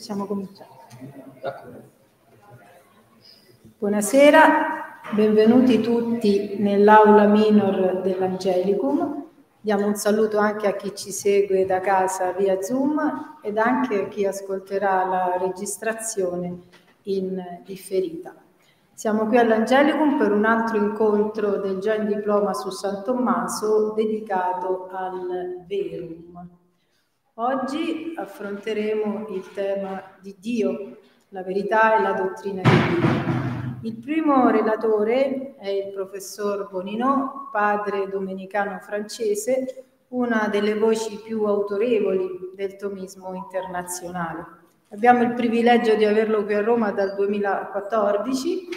Possiamo cominciare. Buonasera, benvenuti tutti nell'aula minor dell'Angelicum. Diamo un saluto anche a chi ci segue da casa via Zoom ed anche a chi ascolterà la registrazione in differita. Siamo qui all'Angelicum per un altro incontro del Joint Diploma su San Tommaso dedicato al Verum. Oggi affronteremo il tema di Dio, la verità e la dottrina di Dio. Il primo relatore è il professor Bonino, padre domenicano francese, una delle voci più autorevoli del tomismo internazionale. Abbiamo il privilegio di averlo qui a Roma dal 2014,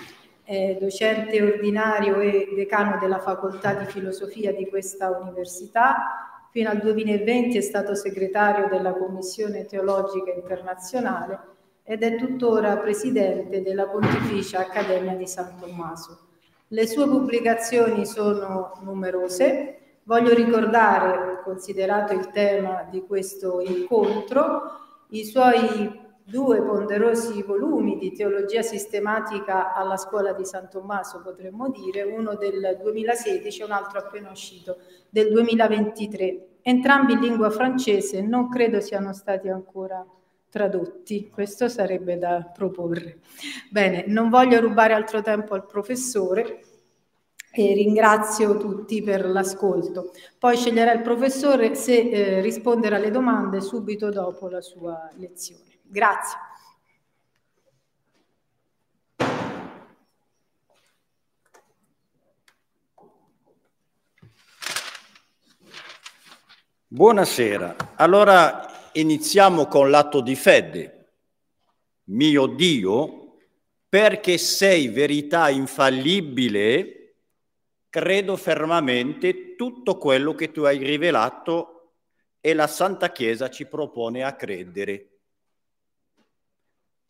è docente ordinario e decano della facoltà di filosofia di questa università. Fino al 2020 è stato segretario della Commissione Teologica Internazionale ed è tuttora presidente della Pontificia Accademia di San Tommaso. Le sue pubblicazioni sono numerose. Voglio ricordare, considerato il tema di questo incontro, i suoi due ponderosi volumi di teologia sistematica alla scuola di San Tommaso, potremmo dire, uno del 2016 e un altro appena uscito del 2023, entrambi in lingua francese, non credo siano stati ancora tradotti, questo sarebbe da proporre. Bene, non voglio rubare altro tempo al professore e ringrazio tutti per l'ascolto. Poi sceglierà il professore se eh, rispondere alle domande subito dopo la sua lezione. Grazie. Buonasera. Allora iniziamo con l'atto di fede. Mio Dio, perché sei verità infallibile, credo fermamente tutto quello che tu hai rivelato e la Santa Chiesa ci propone a credere.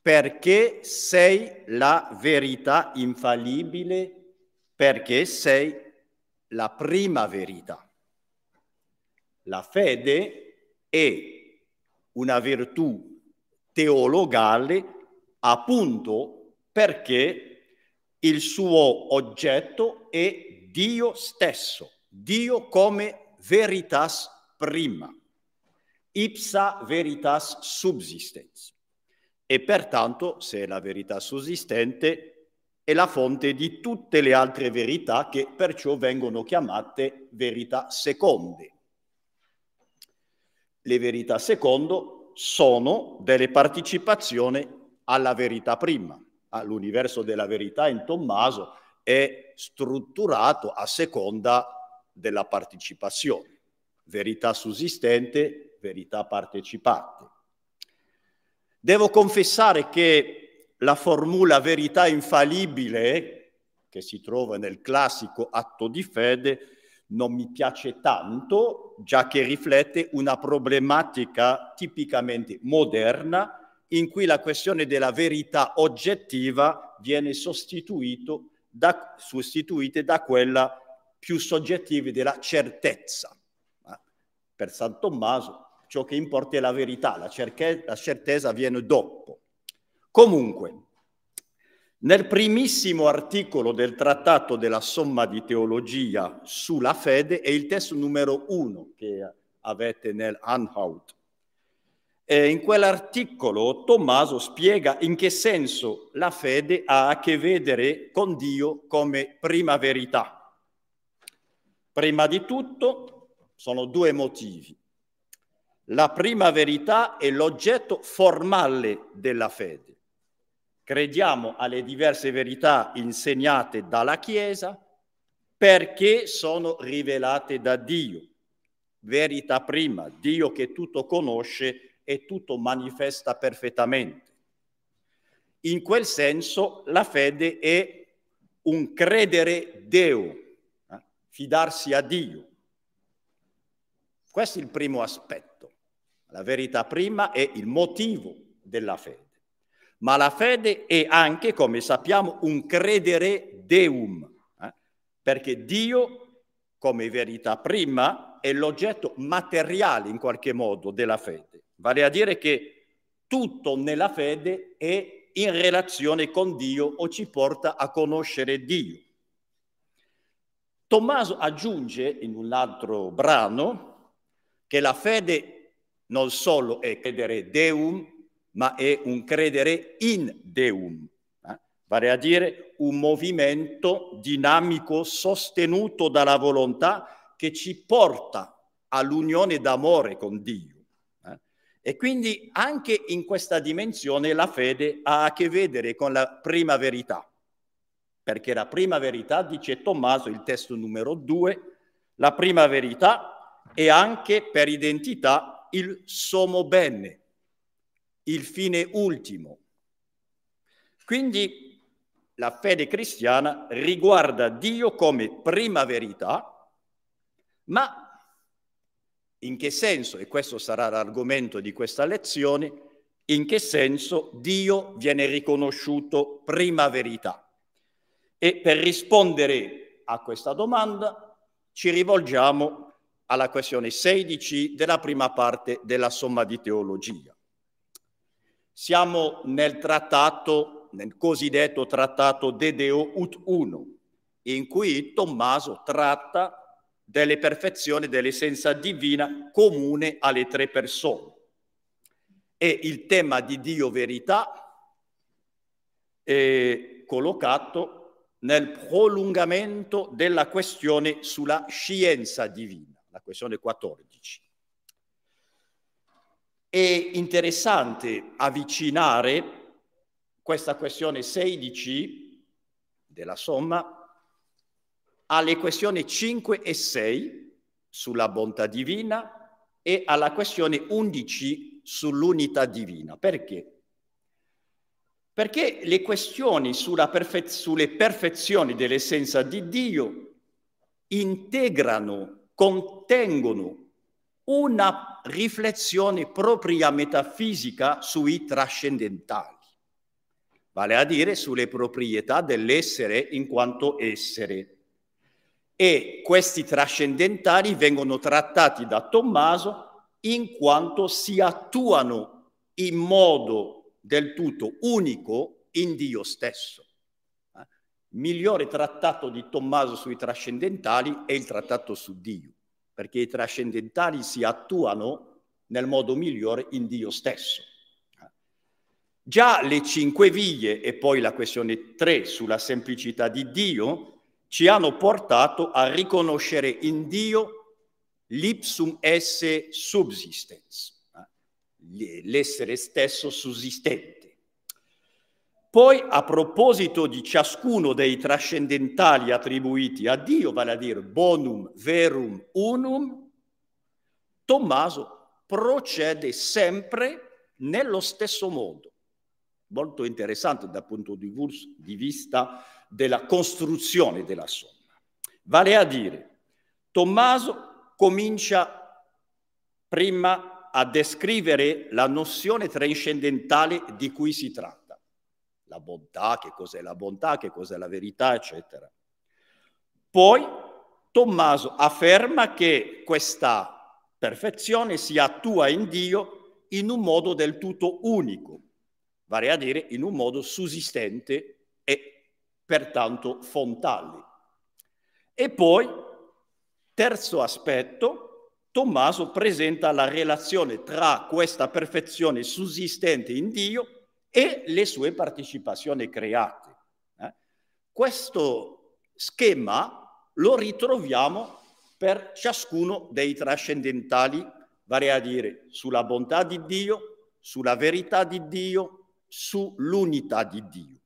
Perché sei la verità infallibile, perché sei la prima verità. La fede è una virtù teologale appunto perché il suo oggetto è Dio stesso, Dio come veritas prima, ipsa veritas subsistens. E pertanto, se è la verità sussistente, è la fonte di tutte le altre verità che perciò vengono chiamate verità seconde le verità secondo sono delle partecipazioni alla verità prima. L'universo della verità in Tommaso è strutturato a seconda della partecipazione. Verità sussistente, verità partecipante. Devo confessare che la formula verità infallibile, che si trova nel classico atto di fede, non mi piace tanto, già che riflette una problematica tipicamente moderna in cui la questione della verità oggettiva viene da, sostituita da quella più soggettiva della certezza. Per San Tommaso ciò che importa è la verità, la, cerche- la certezza viene dopo. Comunque, nel primissimo articolo del Trattato della Somma di Teologia sulla fede è il testo numero uno che avete nel Anhout. E in quell'articolo Tommaso spiega in che senso la fede ha a che vedere con Dio come prima verità. Prima di tutto sono due motivi. La prima verità è l'oggetto formale della fede crediamo alle diverse verità insegnate dalla Chiesa perché sono rivelate da Dio. Verità prima, Dio che tutto conosce e tutto manifesta perfettamente. In quel senso la fede è un credere Deo, eh? fidarsi a Dio. Questo è il primo aspetto. La verità prima è il motivo della fede. Ma la fede è anche, come sappiamo, un credere deum, eh? perché Dio, come verità prima, è l'oggetto materiale in qualche modo della fede, vale a dire che tutto nella fede è in relazione con Dio o ci porta a conoscere Dio. Tommaso aggiunge in un altro brano che la fede non solo è credere Deum, ma è un credere in Deum, eh? vale a dire un movimento dinamico sostenuto dalla volontà che ci porta all'unione d'amore con Dio. Eh? E quindi anche in questa dimensione la fede ha a che vedere con la prima verità perché la prima verità, dice Tommaso, il testo numero due, la prima verità è anche per identità il sommo bene, il fine ultimo. Quindi la fede cristiana riguarda Dio come prima verità, ma in che senso, e questo sarà l'argomento di questa lezione, in che senso Dio viene riconosciuto prima verità? E per rispondere a questa domanda ci rivolgiamo alla questione 16 della prima parte della somma di teologia. Siamo nel trattato, nel cosiddetto trattato De Deo Ut Uno, in cui Tommaso tratta delle perfezioni dell'essenza divina comune alle tre persone. E il tema di Dio verità è collocato nel prolungamento della questione sulla scienza divina, la questione 14. È interessante avvicinare questa questione 16 della somma alle questioni 5 e 6 sulla bontà divina e alla questione 11 sull'unità divina. Perché? Perché le questioni perfe- sulle perfezioni dell'essenza di Dio integrano, contengono una riflessione propria metafisica sui trascendentali, vale a dire sulle proprietà dell'essere in quanto essere. E questi trascendentali vengono trattati da Tommaso in quanto si attuano in modo del tutto unico in Dio stesso. Eh? migliore trattato di Tommaso sui trascendentali è il trattato su Dio, perché i trascendentali si attuano nel modo migliore in Dio stesso. Eh? Già le cinque vie e poi la questione 3 sulla semplicità di Dio ci hanno portato a riconoscere in Dio l'ipsum esse subsistens, l'essere stesso sussistente. Poi, a proposito di ciascuno dei trascendentali attribuiti a Dio, vale a dire bonum, verum, unum, Tommaso procede sempre nello stesso modo. Molto interessante dal punto di vista della costruzione della somma. Vale a dire, Tommaso comincia prima a descrivere la nozione trascendentale di cui si tratta. La bontà, che cos'è la bontà, che cos'è la verità, eccetera. Poi Tommaso afferma che questa perfezione si attua in Dio in un modo del tutto unico, vale a dire in un modo sussistente e pertanto fontale. E poi, terzo aspetto, Tommaso presenta la relazione tra questa perfezione sussistente in Dio e le sue partecipazioni create. Eh? Questo schema lo ritroviamo per ciascuno dei trascendentali, vale a dire sulla bontà di Dio, sulla verità di Dio, sull'unità di Dio.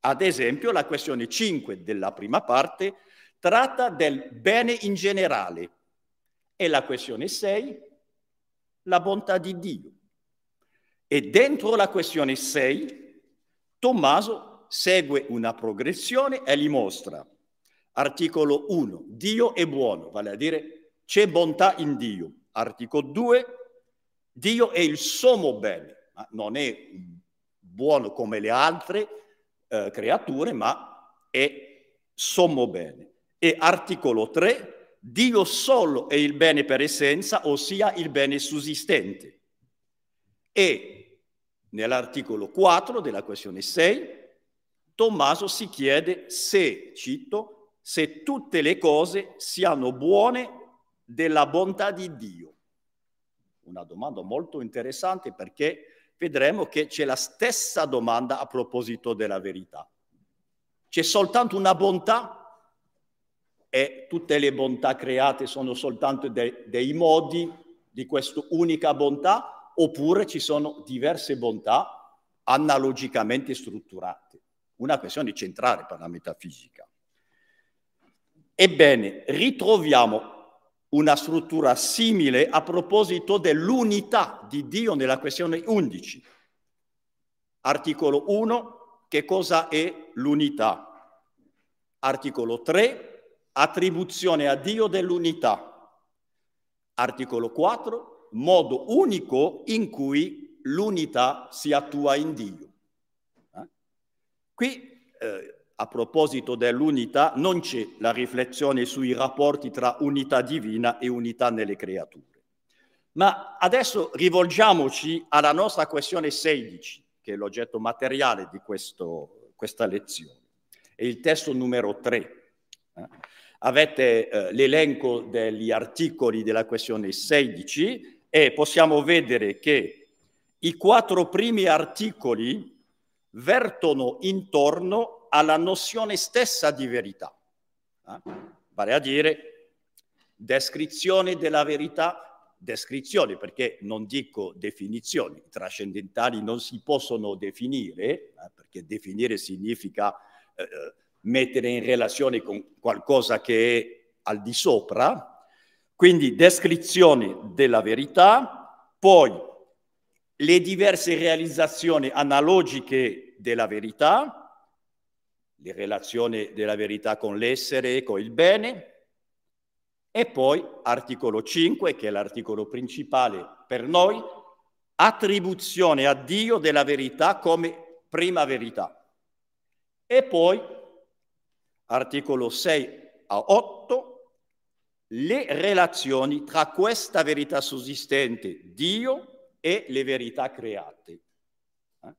Ad esempio, la questione 5 della prima parte tratta del bene in generale, e la questione 6, la bontà di Dio. E dentro la questione 6, Tommaso segue una progressione e li mostra. Articolo 1, Dio è buono, vale a dire c'è bontà in Dio. Articolo 2, Dio è il sommo bene, ma non è buono come le altre eh, creature, ma è sommo bene. E articolo 3, Dio solo è il bene per essenza, ossia il bene sussistente. E nell'articolo 4 della questione 6, Tommaso si chiede se, cito, se tutte le cose siano buone della bontà di Dio. Una domanda molto interessante perché vedremo che c'è la stessa domanda a proposito della verità. C'è soltanto una bontà e tutte le bontà create sono soltanto de- dei modi di questa unica bontà oppure ci sono diverse bontà analogicamente strutturate. Una questione centrale per la metafisica. Ebbene, ritroviamo una struttura simile a proposito dell'unità di Dio nella questione 11. Articolo 1, che cosa è l'unità? Articolo 3, attribuzione a Dio dell'unità. Articolo 4, modo unico in cui l'unità si attua in Dio. Eh? Qui eh, a proposito dell'unità, non c'è la riflessione sui rapporti tra unità divina e unità nelle creature. Ma adesso rivolgiamoci alla nostra questione 16, che è l'oggetto materiale di questo, questa lezione. È il testo numero 3. Eh? Avete eh, l'elenco degli articoli della questione 16 e possiamo vedere che i quattro primi articoli vertono intorno alla nozione stessa di verità, eh? vale a dire descrizione della verità, descrizioni, perché non dico definizioni, trascendentali non si possono definire, eh, perché definire significa eh, mettere in relazione con qualcosa che è al di sopra, quindi descrizione della verità, poi le diverse realizzazioni analogiche della verità, le relazioni della verità con l'essere e con il bene, e poi articolo 5, che è l'articolo principale per noi, attribuzione a Dio della verità come prima verità. E poi articolo 6 a 8, le relazioni tra questa verità sussistente, Dio, e le verità create. Eh?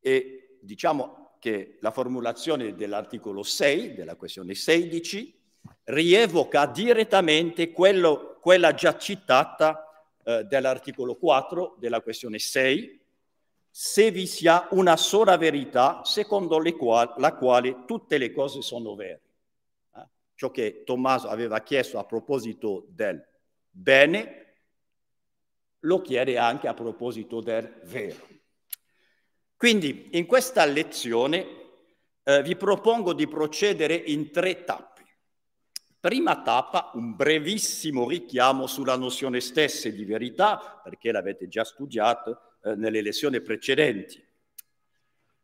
E diciamo che la formulazione dell'articolo 6, della questione 16, rievoca direttamente quello, quella già citata eh, dell'articolo 4 della questione 6, se vi sia una sola verità secondo quali, la quale tutte le cose sono vere. Ciò che Tommaso aveva chiesto a proposito del bene, lo chiede anche a proposito del vero. Quindi in questa lezione eh, vi propongo di procedere in tre tappe. Prima tappa, un brevissimo richiamo sulla nozione stessa di verità, perché l'avete già studiato eh, nelle lezioni precedenti.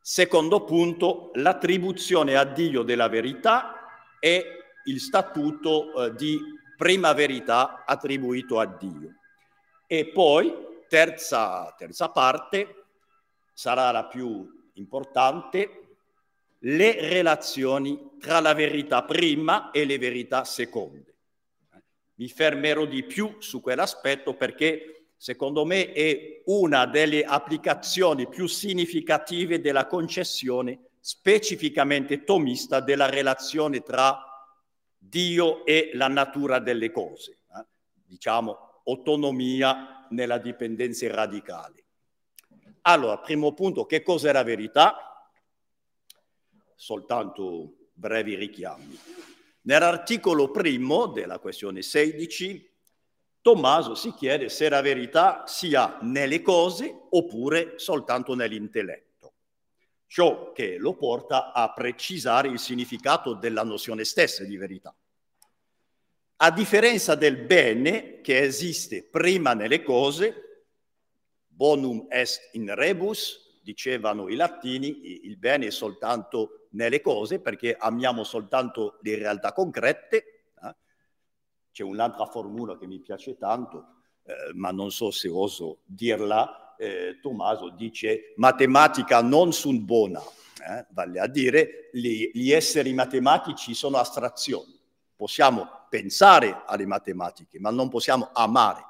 Secondo punto, l'attribuzione a Dio della verità e il statuto eh, di prima verità attribuito a Dio. E poi, terza, terza parte, sarà la più importante, le relazioni tra la verità prima e le verità seconde. Mi fermerò di più su quell'aspetto perché secondo me è una delle applicazioni più significative della concessione specificamente tomista della relazione tra Dio e la natura delle cose, eh? diciamo autonomia nella dipendenza radicale. Allora, primo punto, che cos'è la verità? Soltanto brevi richiami. Nell'articolo primo della questione 16, Tommaso si chiede se la verità sia nelle cose oppure soltanto nell'intelletto. Ciò che lo porta a precisare il significato della nozione stessa di verità. A differenza del bene che esiste prima nelle cose, bonum est in rebus, dicevano i latini, il bene è soltanto nelle cose perché amiamo soltanto le realtà concrete. Eh? C'è un'altra formula che mi piace tanto, eh, ma non so se oso dirla. Eh, Tommaso dice matematica non sunt bona, eh? vale a dire gli, gli esseri matematici sono astrazioni. Possiamo pensare alle matematiche, ma non possiamo amare.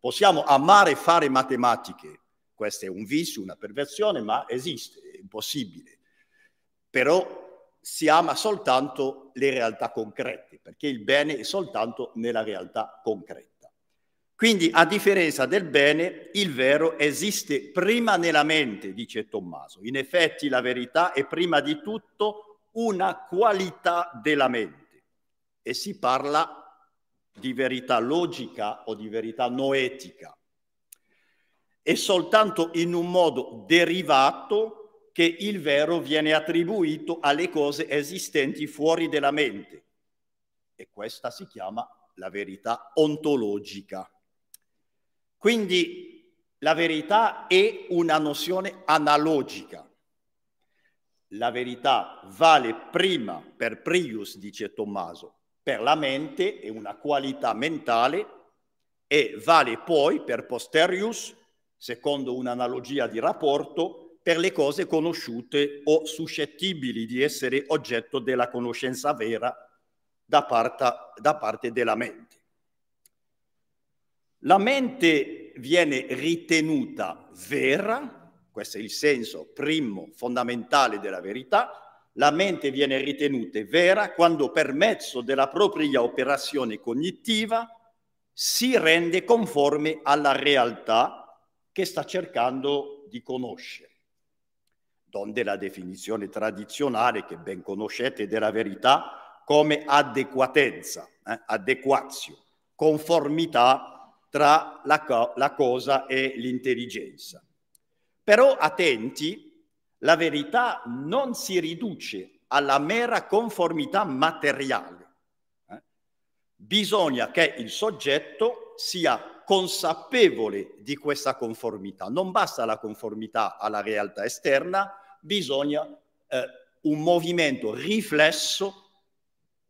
Possiamo amare fare matematiche. Questo è un vizio, una perversione, ma esiste, è impossibile. Però si ama soltanto le realtà concrete, perché il bene è soltanto nella realtà concreta. Quindi, a differenza del bene, il vero esiste prima nella mente, dice Tommaso. In effetti la verità è prima di tutto una qualità della mente e si parla di verità logica o di verità noetica. È soltanto in un modo derivato che il vero viene attribuito alle cose esistenti fuori della mente. E questa si chiama la verità ontologica. Quindi la verità è una nozione analogica. La verità vale prima per prius, dice Tommaso, per la mente, è una qualità mentale, e vale poi per posterius, secondo un'analogia di rapporto, per le cose conosciute o suscettibili di essere oggetto della conoscenza vera da parte, da parte della mente. La mente viene ritenuta vera, questo è il senso primo fondamentale della verità, la mente viene ritenuta vera quando per mezzo della propria operazione cognitiva si rende conforme alla realtà che sta cercando di conoscere. Donde la definizione tradizionale che ben conoscete della verità come adeguatezza, eh, adequazio, conformità tra la, co- la cosa e l'intelligenza. Però attenti, la verità non si riduce alla mera conformità materiale. Eh? Bisogna che il soggetto sia consapevole di questa conformità. Non basta la conformità alla realtà esterna, bisogna eh, un movimento riflesso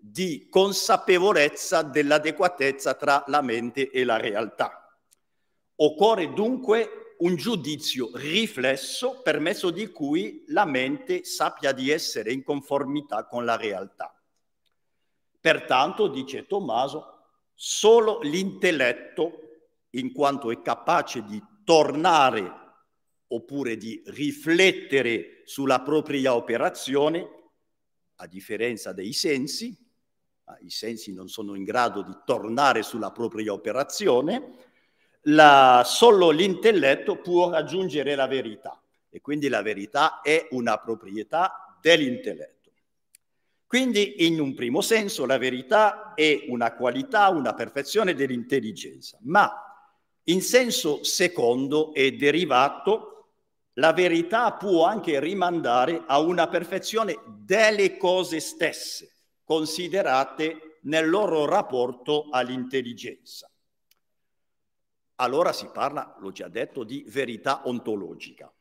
di consapevolezza dell'adeguatezza tra la mente e la realtà. Occorre dunque un giudizio riflesso per mezzo di cui la mente sappia di essere in conformità con la realtà. Pertanto, dice Tommaso, solo l'intelletto in quanto è capace di tornare oppure di riflettere sulla propria operazione, a differenza dei sensi, i sensi non sono in grado di tornare sulla propria operazione, la, solo l'intelletto può raggiungere la verità. E quindi la verità è una proprietà dell'intelletto. Quindi in un primo senso la verità è una qualità, una perfezione dell'intelligenza, ma in senso secondo e derivato, la verità può anche rimandare a una perfezione delle cose stesse, considerate nel loro rapporto all'intelligenza. Allora si parla, l'ho già detto, di verità ontologica.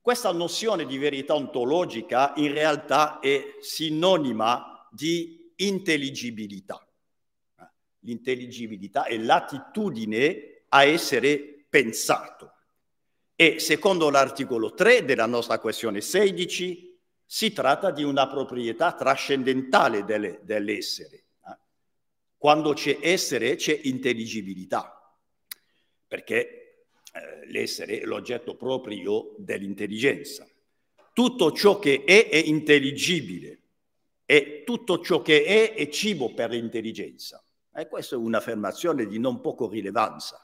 Questa nozione di verità ontologica in realtà è sinonima di intelligibilità l'intelligibilità è l'attitudine a essere pensato. E secondo l'articolo 3 della nostra questione 16 si tratta di una proprietà trascendentale delle, dell'essere. Quando c'è essere c'è intelligibilità, perché eh, l'essere è l'oggetto proprio dell'intelligenza. Tutto ciò che è è intelligibile e tutto ciò che è è cibo per l'intelligenza. E questa è un'affermazione di non poco rilevanza.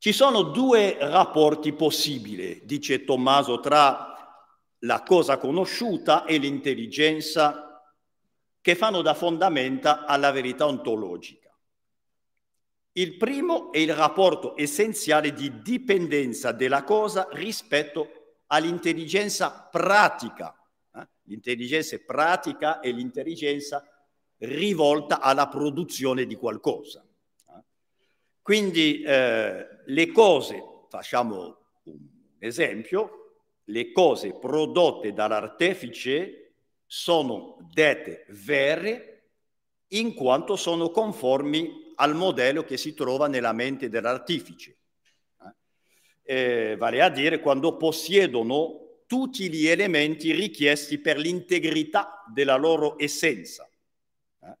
Ci sono due rapporti possibili, dice Tommaso, tra la cosa conosciuta e l'intelligenza che fanno da fondamenta alla verità ontologica. Il primo è il rapporto essenziale di dipendenza della cosa rispetto all'intelligenza pratica. Eh? L'intelligenza pratica e l'intelligenza rivolta alla produzione di qualcosa. Quindi eh, le cose, facciamo un esempio, le cose prodotte dall'artefice sono dette vere in quanto sono conformi al modello che si trova nella mente dell'artifice. Eh, vale a dire quando possiedono tutti gli elementi richiesti per l'integrità della loro essenza. Eh?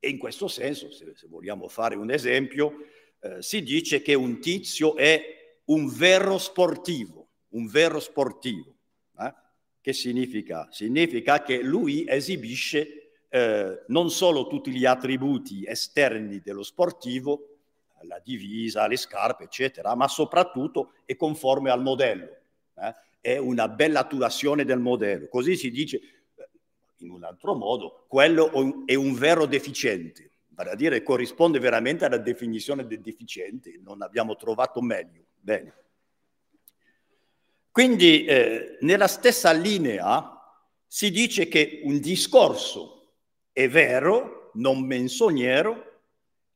E in questo senso, se, se, vogliamo fare un esempio, eh, si dice che un tizio è un vero sportivo, un vero sportivo. Eh? Che significa? Significa che lui esibisce eh, non solo tutti gli attributi esterni dello sportivo, la divisa, le scarpe, eccetera, ma soprattutto è conforme al modello. Eh? È una bella attuazione del modello. Così si dice, eh, in un altro modo, quello è un vero deficiente, vale a dire corrisponde veramente alla definizione del deficiente, non abbiamo trovato meglio. Bene. Quindi eh, nella stessa linea si dice che un discorso è vero, non menzognero,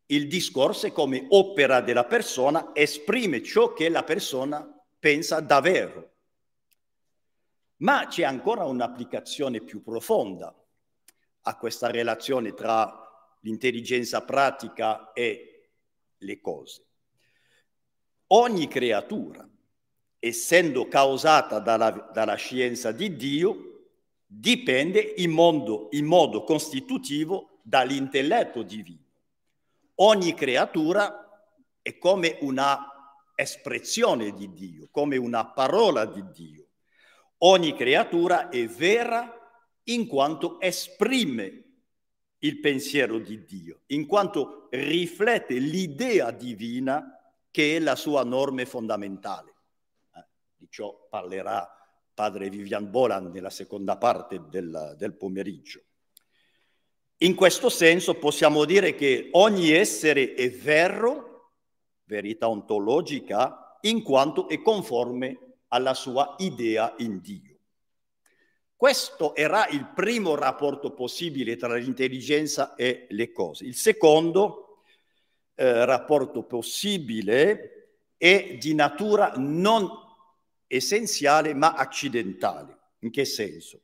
il discorso come opera della persona esprime ciò che la persona pensa davvero. Ma c'è ancora un'applicazione più profonda a questa relazione tra l'intelligenza pratica e le cose. Ogni creatura, essendo causata dalla, dalla scienza di Dio, dipende in modo, in modo costitutivo dall'intelletto divino ogni creatura è come una espressione di Dio, come una parola di Dio. Ogni creatura è vera in quanto esprime il pensiero di Dio, in quanto riflette l'idea divina che è la sua norma fondamentale. Di ciò parlerà padre Vivian Bolan nella seconda parte del, del pomeriggio. In questo senso possiamo dire che ogni essere è vero, verità ontologica, in quanto è conforme alla sua idea in Dio. Questo era il primo rapporto possibile tra l'intelligenza e le cose. Il secondo eh, rapporto possibile è di natura non essenziale ma accidentale. In che senso?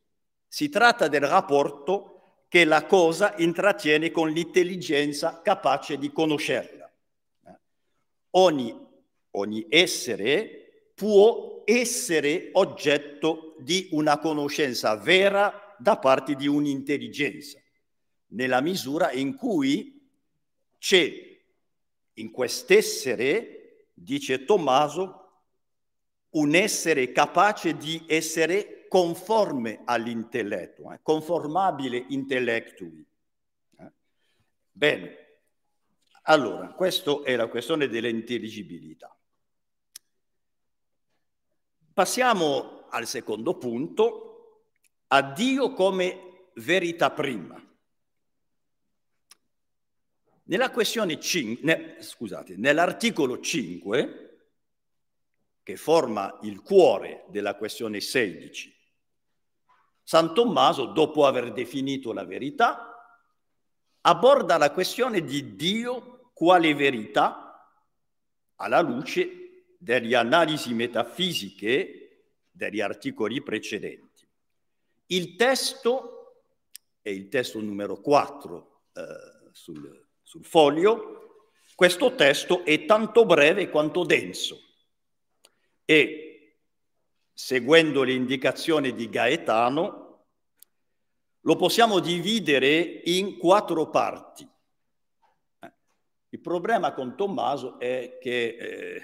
Si tratta del rapporto che la cosa intrattiene con l'intelligenza capace di conoscerla. Ogni, ogni essere può essere oggetto di una conoscenza vera da parte di un'intelligenza, nella misura in cui c'è in quest'essere, dice Tommaso, un essere capace di essere conforme all'intelletto, eh, conformabile intellectui. Eh? Bene, allora, questa è la questione dell'intelligibilità. Passiamo al secondo punto, a Dio come verità prima. Nella questione 5, ne, scusate, nell'articolo 5, che forma il cuore della questione 16, San Tommaso, dopo aver definito la verità, aborda la questione di Dio quale verità alla luce delle analisi metafisiche degli articoli precedenti. Il testo è il testo numero 4 eh, sul, sul foglio, questo testo è tanto breve quanto denso e seguendo le indicazioni di Gaetano, lo possiamo dividere in quattro parti. Il problema con Tommaso è che eh,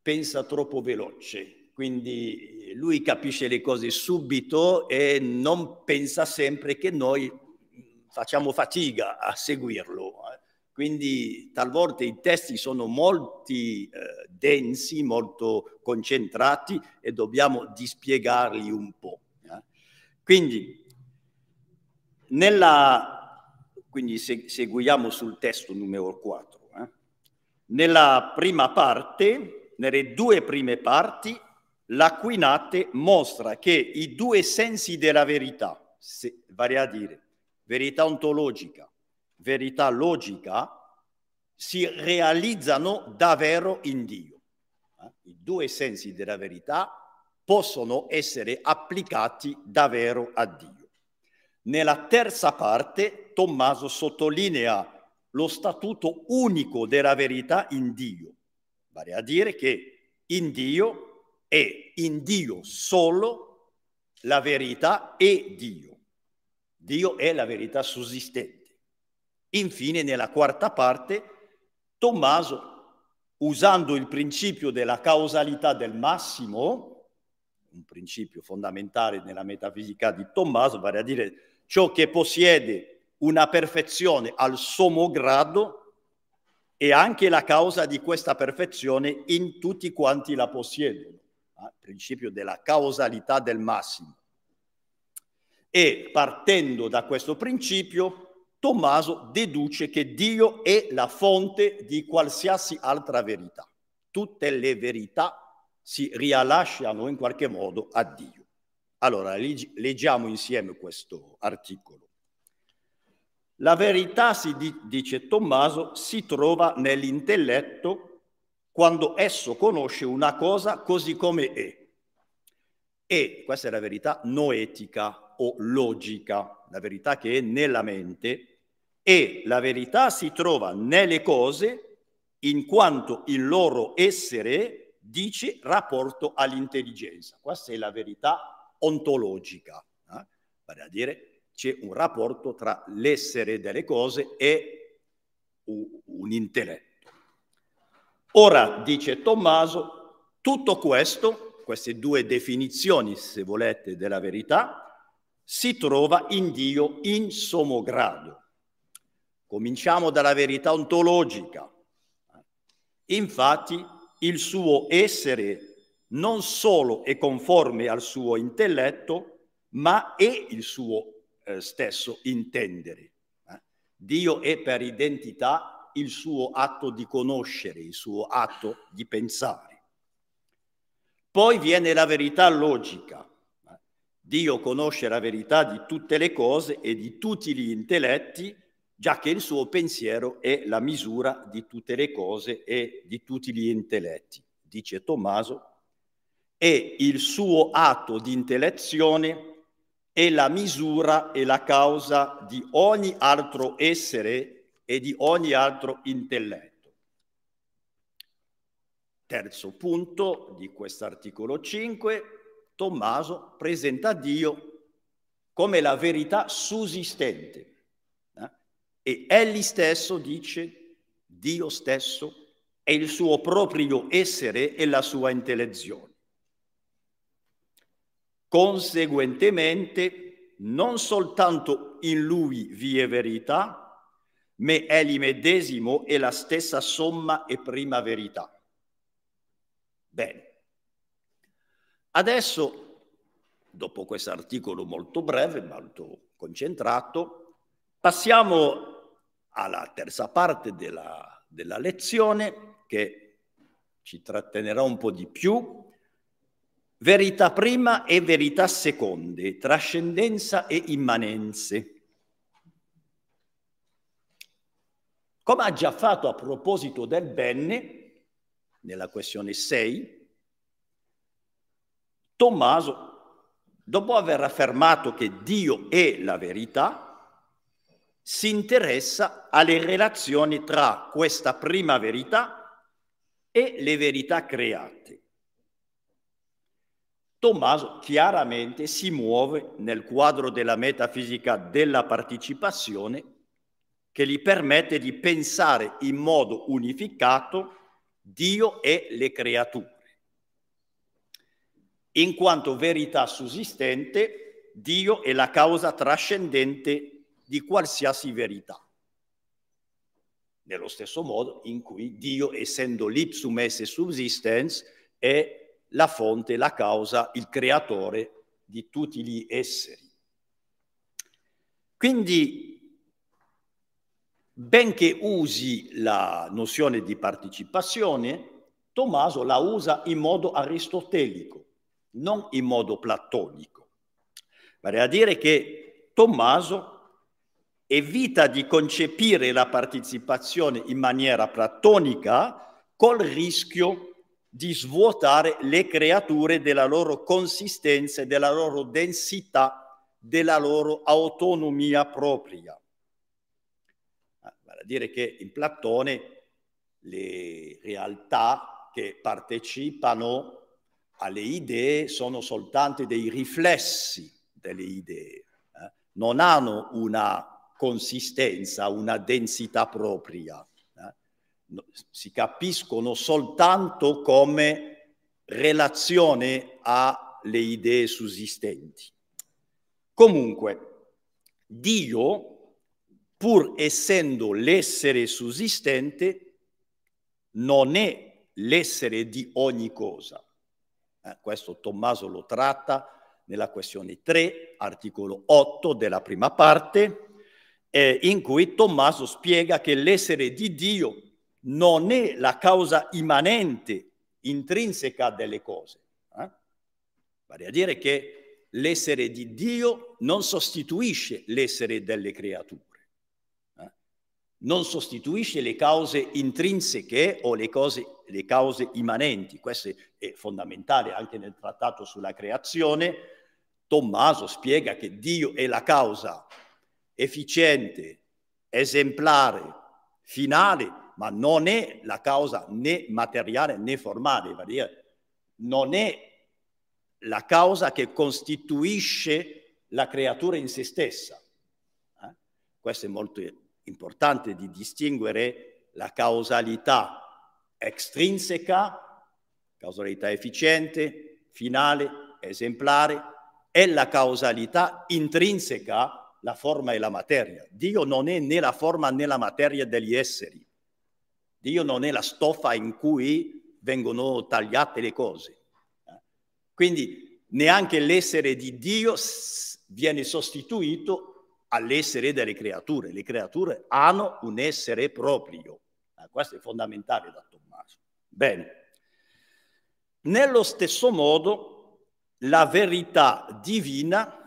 pensa troppo veloce, quindi lui capisce le cose subito e non pensa sempre che noi facciamo fatica a seguirlo. Eh. Quindi talvolta i testi sono molto eh, densi, molto concentrati e dobbiamo dispiegarli un po'. Eh. Quindi, nella, quindi se, seguiamo sul testo numero 4. Eh. Nella prima parte, nelle due prime parti, l'Aquinate mostra che i due sensi della verità, se, vale a dire verità ontologica verità logica si realizzano davvero in Dio. Eh? I due sensi della verità possono essere applicati davvero a Dio. Nella terza parte Tommaso sottolinea lo statuto unico della verità in Dio, vale a dire che in Dio è in Dio solo la verità è Dio. Dio è la verità sussistente. Infine, nella quarta parte, Tommaso, usando il principio della causalità del massimo, un principio fondamentale nella metafisica di Tommaso, vale a dire ciò che possiede una perfezione al sommo grado, è anche la causa di questa perfezione in tutti quanti la possiedono il principio della causalità del massimo. E partendo da questo principio, Tommaso deduce che Dio è la fonte di qualsiasi altra verità. Tutte le verità si rilasciano in qualche modo a Dio. Allora, leggiamo insieme questo articolo. La verità, si dice Tommaso, si trova nell'intelletto quando esso conosce una cosa così come è. E questa è la verità noetica o logica, la verità che è nella mente, e la verità si trova nelle cose in quanto il loro essere dice rapporto all'intelligenza. Questa è la verità ontologica, eh? vale a dire c'è un rapporto tra l'essere delle cose e un intelletto. Ora, dice Tommaso, tutto questo, queste due definizioni, se volete, della verità, si trova in Dio in sommo grado. Cominciamo dalla verità ontologica. Infatti, il suo essere non solo è conforme al suo intelletto, ma è il suo eh, stesso intendere. Dio è per identità il suo atto di conoscere, il suo atto di pensare. Poi viene la verità logica. Dio conosce la verità di tutte le cose e di tutti gli intelletti, già che il suo pensiero è la misura di tutte le cose e di tutti gli intelletti. Dice Tommaso, e il suo atto di intellezione è la misura e la causa di ogni altro essere e di ogni altro intelletto. Terzo punto di quest'articolo 5, Tommaso presenta Dio come la verità sussistente? E egli stesso dice, Dio stesso, è il suo proprio essere e la sua intellezione. Conseguentemente, non soltanto in lui vi è verità, ma egli medesimo è la stessa somma e prima verità. Bene. Adesso, dopo questo articolo molto breve, molto concentrato, passiamo alla terza parte della, della lezione che ci trattenerà un po' di più. Verità prima e verità seconde, trascendenza e immanenze. Come ha già fatto a proposito del bene, nella questione 6, Tommaso, dopo aver affermato che Dio è la verità, si interessa alle relazioni tra questa prima verità e le verità create. Tommaso chiaramente si muove nel quadro della metafisica della partecipazione che gli permette di pensare in modo unificato Dio e le creature. In quanto verità sussistente, Dio è la causa trascendente di qualsiasi verità. Nello stesso modo in cui Dio, essendo l'ipsum esse subsistens, è la fonte, la causa, il creatore di tutti gli esseri. Quindi benché usi la nozione di partecipazione, Tommaso la usa in modo aristotelico, non in modo platonico. Vale a dire che Tommaso evita di concepire la partecipazione in maniera platonica col rischio di svuotare le creature della loro consistenza, della loro densità, della loro autonomia propria a dire che in Platone le realtà che partecipano alle idee sono soltanto dei riflessi delle idee, eh? non hanno una consistenza, una densità propria. Eh? Si capiscono soltanto come relazione alle idee sussistenti. Comunque, Dio, pur essendo l'essere sussistente, non è l'essere di ogni cosa. Eh, questo Tommaso lo tratta nella questione 3, articolo 8 della prima parte, eh, in cui Tommaso spiega che l'essere di Dio non è la causa immanente, intrinseca delle cose. Eh? Vale a dire che l'essere di Dio non sostituisce l'essere delle creature, eh? non sostituisce le cause intrinseche o le, cose, le cause immanenti. Questo è fondamentale anche nel trattato sulla creazione. Tommaso spiega che Dio è la causa efficiente, esemplare, finale, ma non è la causa né materiale né formale, vale dire, non è la causa che costituisce la creatura in se stessa. Eh? Questo è molto importante di distinguere la causalità extrinseca, causalità efficiente, finale, esemplare, e la causalità intrinseca, la forma e la materia. Dio non è né la forma né la materia degli esseri. Dio non è la stoffa in cui vengono tagliate le cose. Quindi neanche l'essere di Dio viene sostituito all'essere delle creature. Le creature hanno un essere proprio. Questo è fondamentale da Tommaso. Bene. Nello stesso modo, la verità divina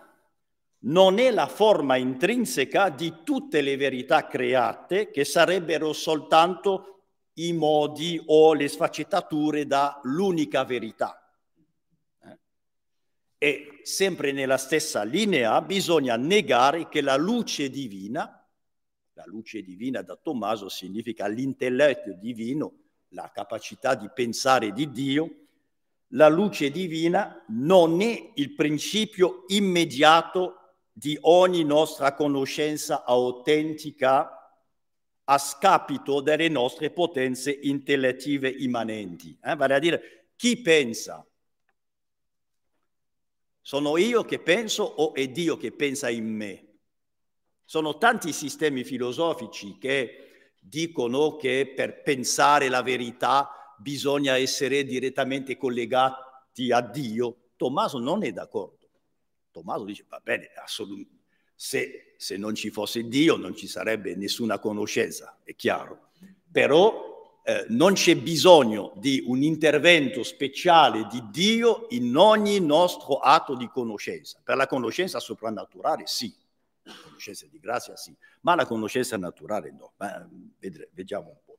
non è la forma intrinseca di tutte le verità create che sarebbero soltanto i modi o le sfaccettature da l'unica verità. Eh? E sempre nella stessa linea bisogna negare che la luce divina, la luce divina da Tommaso significa l'intelletto divino, la capacità di pensare di Dio, la luce divina non è il principio immediato di ogni nostra conoscenza autentica a scapito delle nostre potenze intellettive immanenti. Eh? Vale a dire, chi pensa? Sono io che penso o è Dio che pensa in me? Sono tanti sistemi filosofici che dicono che per pensare la verità bisogna essere direttamente collegati a Dio. Tommaso non è d'accordo. Tommaso dice, va bene, assolutamente, se, se, non ci fosse Dio non ci sarebbe nessuna conoscenza, è chiaro. Però eh, non c'è bisogno di un intervento speciale di Dio in ogni nostro atto di conoscenza. Per la conoscenza soprannaturale sì, la conoscenza di grazia sì, ma la conoscenza naturale no. Ma, vedre, vediamo un po'.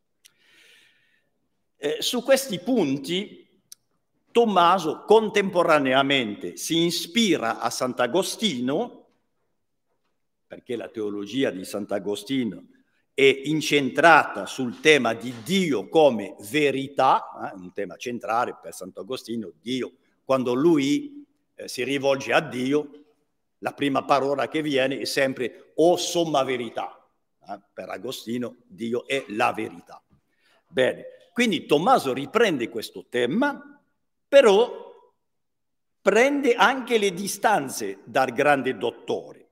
Eh, su questi punti Tommaso contemporaneamente si ispira a Sant'Agostino, perché la teologia di Sant'Agostino è incentrata sul tema di Dio come verità, eh, un tema centrale per Sant'Agostino, Dio, quando lui eh, si rivolge a Dio, la prima parola che viene è sempre o somma verità. Eh, per Agostino Dio è la verità. Bene, quindi Tommaso riprende questo tema però prende anche le distanze dal grande dottore.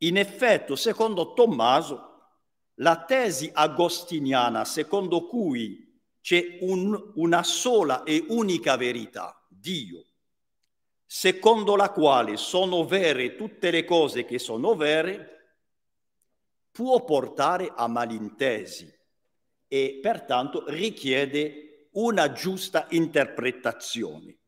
In effetti, secondo Tommaso, la tesi agostiniana secondo cui c'è un, una sola e unica verità, Dio, secondo la quale sono vere tutte le cose che sono vere, può portare a malintesi e pertanto richiede una giusta interpretazione.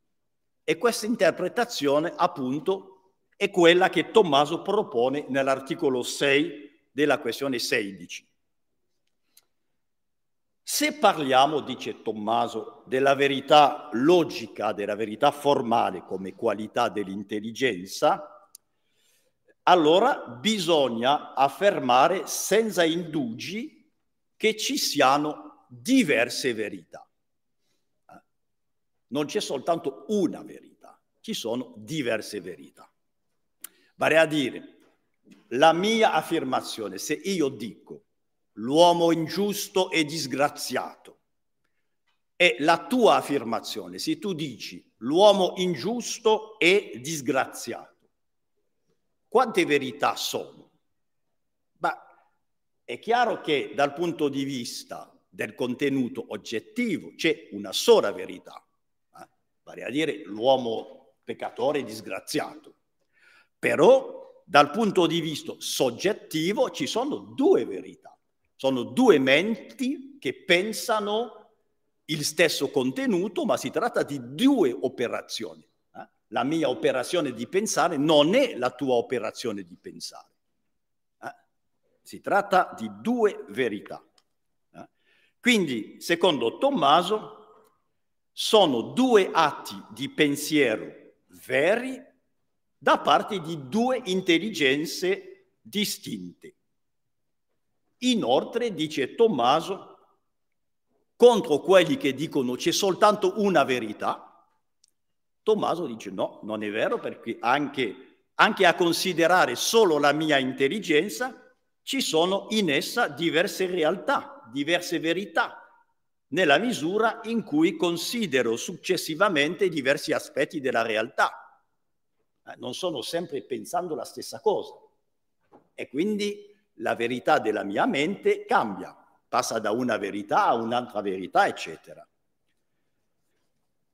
E questa interpretazione, appunto, è quella che Tommaso propone nell'articolo 6 della questione 16. Se parliamo, dice Tommaso, della verità logica, della verità formale come qualità dell'intelligenza, allora bisogna affermare senza indugi che ci siano diverse verità. Non c'è soltanto una verità, ci sono diverse verità. Vale a dire, la mia affermazione, se io dico l'uomo ingiusto e disgraziato, e la tua affermazione, se tu dici l'uomo ingiusto e disgraziato, quante verità sono? Ma è chiaro che dal punto di vista del contenuto oggettivo c'è una sola verità? Vale a dire l'uomo peccatore disgraziato. Però dal punto di vista soggettivo ci sono due verità, sono due menti che pensano il stesso contenuto, ma si tratta di due operazioni. Eh? La mia operazione di pensare non è la tua operazione di pensare. Eh? Si tratta di due verità. Eh? Quindi, secondo Tommaso, sono due atti di pensiero veri da parte di due intelligenze distinte. Inoltre, dice Tommaso, contro quelli che dicono c'è soltanto una verità, Tommaso dice no, non è vero perché anche, anche a considerare solo la mia intelligenza ci sono in essa diverse realtà, diverse verità, nella misura in cui considero successivamente diversi aspetti della realtà. Eh, non sono sempre pensando la stessa cosa e quindi la verità della mia mente cambia passa da una verità a un'altra verità, eccetera.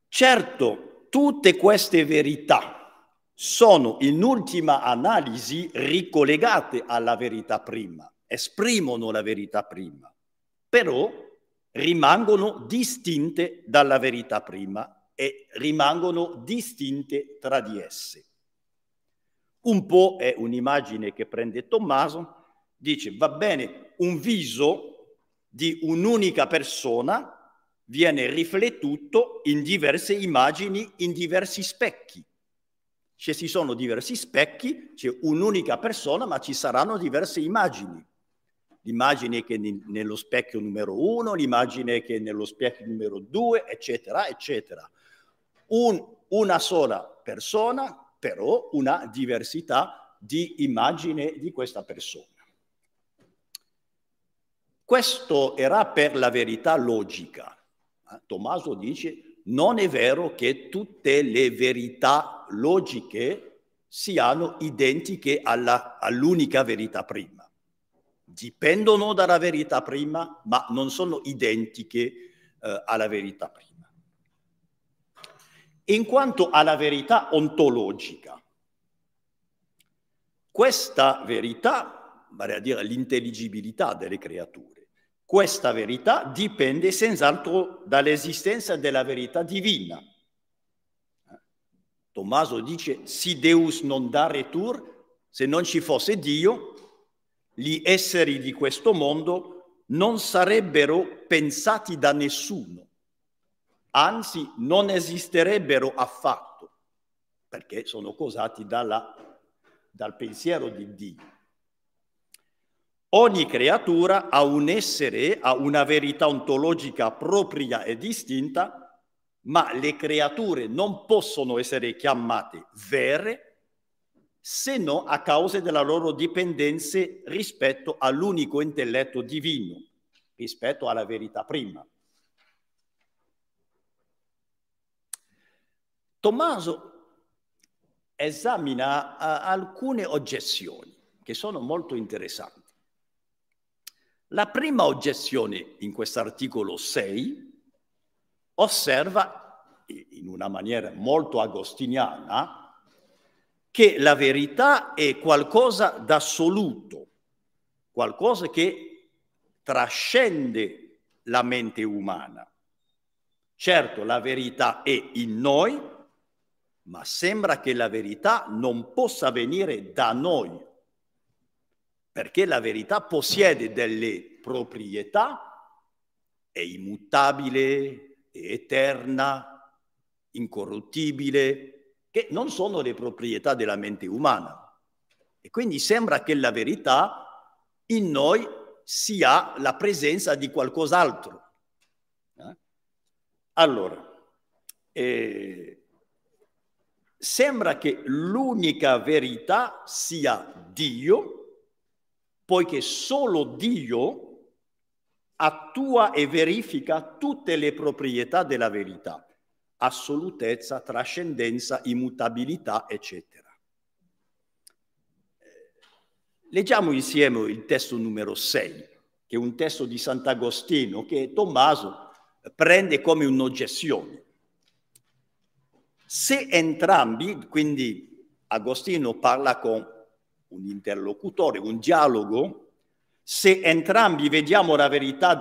Certo, tutte queste verità sono in ultima analisi ricollegate alla verità prima, esprimono la verità prima, però rimangono distinte dalla verità prima e rimangono distinte tra di esse. Un po' è un'immagine che prende Tommaso, dice va bene, un viso di un'unica persona viene riflettuto in diverse immagini, in diversi specchi. Se ci sono diversi specchi, c'è un'unica persona, ma ci saranno diverse immagini. L'immagine che nello specchio numero uno, l'immagine che nello specchio numero due, eccetera, eccetera. Un, una sola persona, però una diversità di immagine di questa persona. Questo era per la verità logica. Eh, Tommaso dice, non è vero che tutte le verità logiche siano identiche all'unica verità prima. Dipendono dalla verità prima, ma non sono identiche eh, alla verità prima. In quanto alla verità ontologica, questa verità, vale a dire l'intelligibilità delle creature, questa verità dipende senz'altro dall'esistenza della verità divina. Tommaso dice, si Deus non dare tur, se non ci fosse Dio, gli esseri di questo mondo non sarebbero pensati da nessuno, anzi non esisterebbero affatto, perché sono causati dalla, dal pensiero di Dio. Ogni creatura ha un essere, ha una verità ontologica propria e distinta, ma le creature non possono essere chiamate vere se no a causa della loro dipendenza rispetto all'unico intelletto divino, rispetto alla verità prima. Tommaso esamina uh, alcune oggezioni che sono molto interessanti. La prima oggezione in quest'articolo 6 osserva in una maniera molto agostiniana che la verità è qualcosa d'assoluto, qualcosa che trascende la mente umana. Certo, la verità è in noi, ma sembra che la verità non possa venire da noi, perché la verità possiede delle proprietà, è immutabile, è eterna, incorruttibile, che non sono le proprietà della mente umana. E quindi sembra che la verità in noi sia la presenza di qualcos'altro. Eh? Allora, eh, sembra che l'unica verità sia Dio, poiché solo Dio attua e verifica tutte le proprietà della verità, assolutezza, trascendenza, immutabilità, eccetera. Leggiamo insieme il testo numero 6, che è un testo di Sant'Agostino che Tommaso prende come un'oggezione. Se entrambi, quindi Agostino parla con un interlocutore, un dialogo, se entrambi vediamo la verità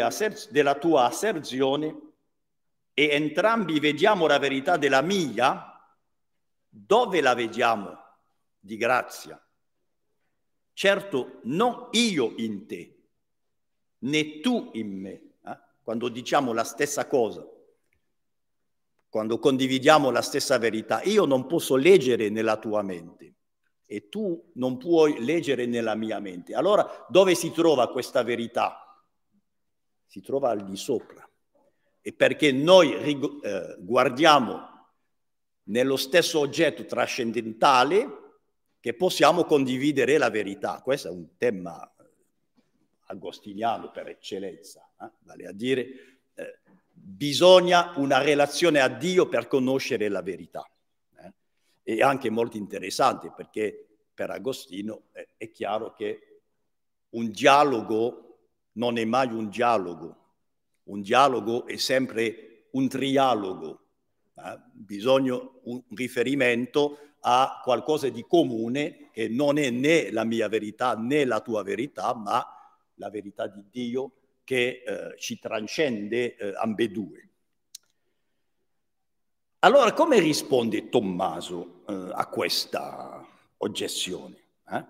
asser- della tua asserzione e entrambi vediamo la verità della mia, dove la vediamo di grazia? Certo, non io in te, né tu in me, eh? quando diciamo la stessa cosa quando condividiamo la stessa verità, io non posso leggere nella tua mente e tu non puoi leggere nella mia mente. Allora dove si trova questa verità? Si trova al di sopra. E perché noi eh, guardiamo nello stesso oggetto trascendentale che possiamo condividere la verità. Questo è un tema agostiniano per eccellenza, eh? vale a dire eh, bisogna una relazione a Dio per conoscere la verità. Eh? È anche molto interessante perché per Agostino eh, è chiaro che un dialogo non è mai un dialogo, un dialogo è sempre un trialogo, eh? bisogna un riferimento a qualcosa di comune che non è né la mia verità né la tua verità, ma la verità di Dio che eh, ci trascende eh, ambedue. Allora, come risponde Tommaso eh, a questa oggezione? Eh?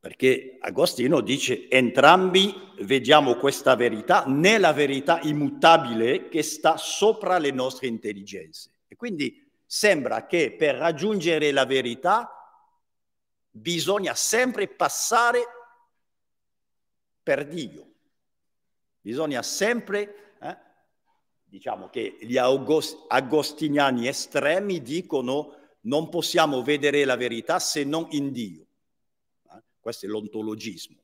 Perché Agostino dice entrambi vediamo questa verità nella verità immutabile che sta sopra le nostre intelligenze. E quindi sembra che per raggiungere la verità bisogna sempre passare per Dio. Bisogna sempre, eh, diciamo che gli agostiniani estremi dicono non possiamo vedere la verità se non in Dio. Eh? Questo è l'ontologismo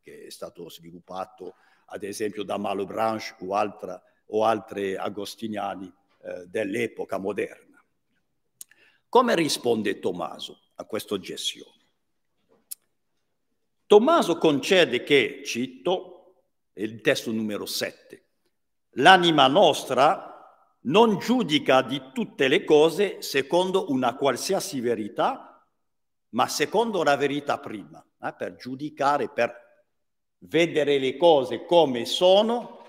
che è stato sviluppato ad esempio da Malebranche o, altra, o altri agostiniani eh, dell'epoca moderna. Come risponde Tommaso a questa oggezione? Tommaso concede che, cito, il testo numero 7. L'anima nostra non giudica di tutte le cose secondo una qualsiasi verità, ma secondo la verità prima, eh, per giudicare, per vedere le cose come sono,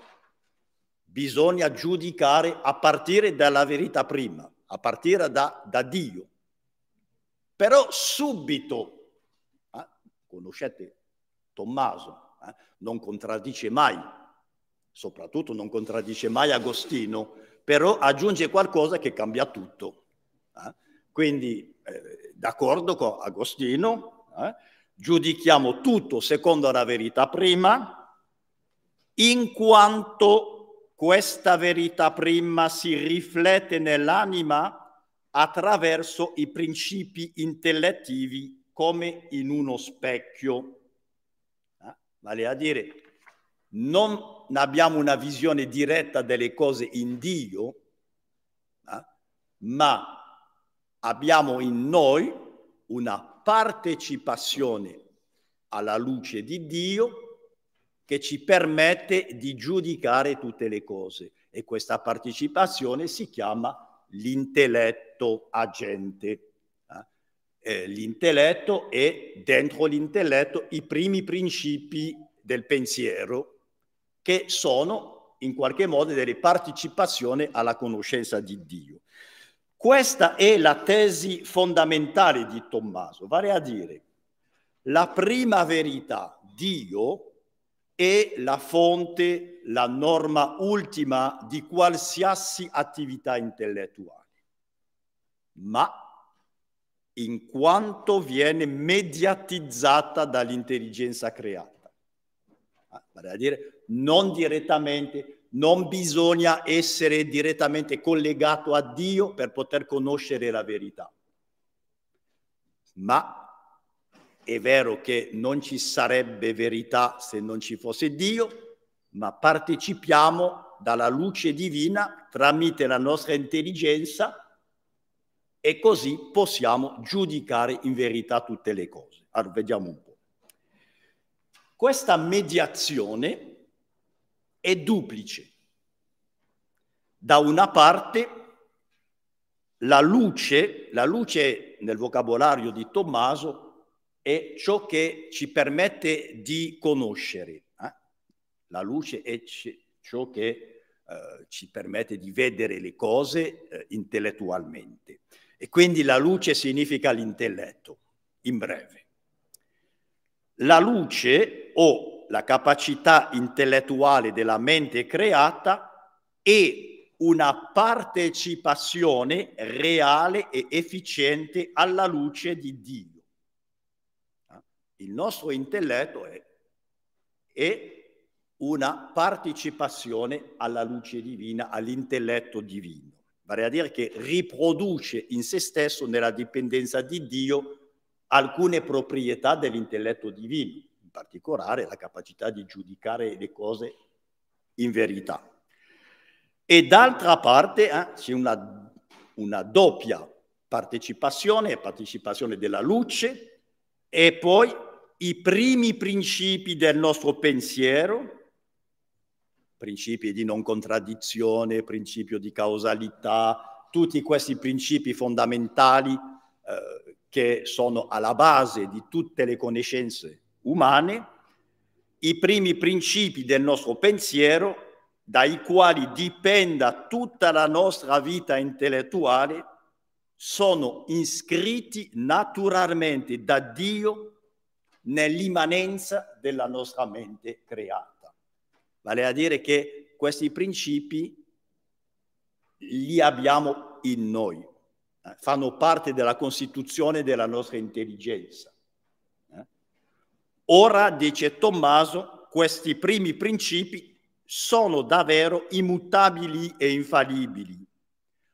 bisogna giudicare a partire dalla verità prima, a partire da, da Dio. Però subito, eh, conoscete Tommaso, eh? non contraddice mai, soprattutto non contraddice mai Agostino, però aggiunge qualcosa che cambia tutto. Eh? Quindi, eh, d'accordo con Agostino, eh, giudichiamo tutto secondo la verità prima, in quanto questa verità prima si riflette nell'anima attraverso i principi intellettivi come in uno specchio vale a dire non abbiamo una visione diretta delle cose in Dio, eh? ma abbiamo in noi una partecipazione alla luce di Dio che ci permette di giudicare tutte le cose e questa partecipazione si chiama l'intelletto agente eh, l'intelletto e dentro l'intelletto i primi principi del pensiero che sono in qualche modo delle partecipazioni alla conoscenza di Dio. Questa è la tesi fondamentale di Tommaso, vale a dire la prima verità, Dio, è la fonte, la norma ultima di qualsiasi attività intellettuale. Ma in quanto viene mediatizzata dall'intelligenza creata. Ah, vale a dire, non direttamente, non bisogna essere direttamente collegato a Dio per poter conoscere la verità. Ma è vero che non ci sarebbe verità se non ci fosse Dio, ma partecipiamo dalla luce divina tramite la nostra intelligenza e così possiamo giudicare in verità tutte le cose. Allora, vediamo un po'. Questa mediazione è duplice. Da una parte la luce, la luce nel vocabolario di Tommaso è ciò che ci permette di conoscere. Eh? La luce è ciò che eh, ci permette di vedere le cose eh, intellettualmente. E quindi la luce significa l'intelletto, in breve. La luce o la capacità intellettuale della mente creata è una partecipazione reale e efficiente alla luce di Dio. Il nostro intelletto è, è una partecipazione alla luce divina, all'intelletto divino vale a dire che riproduce in se stesso, nella dipendenza di Dio, alcune proprietà dell'intelletto divino, in particolare la capacità di giudicare le cose in verità. E d'altra parte eh, c'è una, una doppia partecipazione, partecipazione della luce e poi i primi principi del nostro pensiero, principi di non contraddizione, principio di causalità, tutti questi principi fondamentali eh, che sono alla base di tutte le conoscenze umane, i primi principi del nostro pensiero dai quali dipenda tutta la nostra vita intellettuale sono iscritti naturalmente da Dio nell'immanenza della nostra mente creata. Vale a dire che questi principi li abbiamo in noi, eh, fanno parte della costituzione della nostra intelligenza. Ora, dice Tommaso, questi primi principi sono davvero immutabili e infallibili,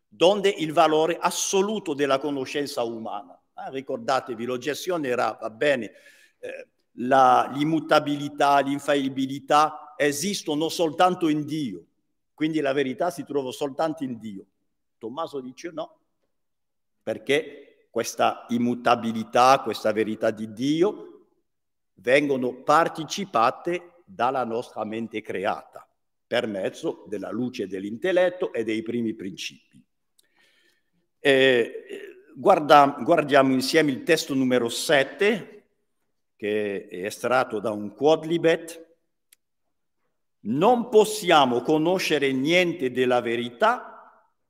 donde il valore assoluto della conoscenza umana. Eh, ricordatevi, l'oggezione era, va bene, eh, la, l'immutabilità, l'infallibilità esistono soltanto in Dio, quindi la verità si trova soltanto in Dio. Tommaso dice no, perché questa immutabilità, questa verità di Dio vengono partecipate dalla nostra mente creata per mezzo della luce dell'intelletto e dei primi principi. Eh, guarda, guardiamo insieme il testo numero 7, che è estratto da un quodlibet, non possiamo conoscere niente della verità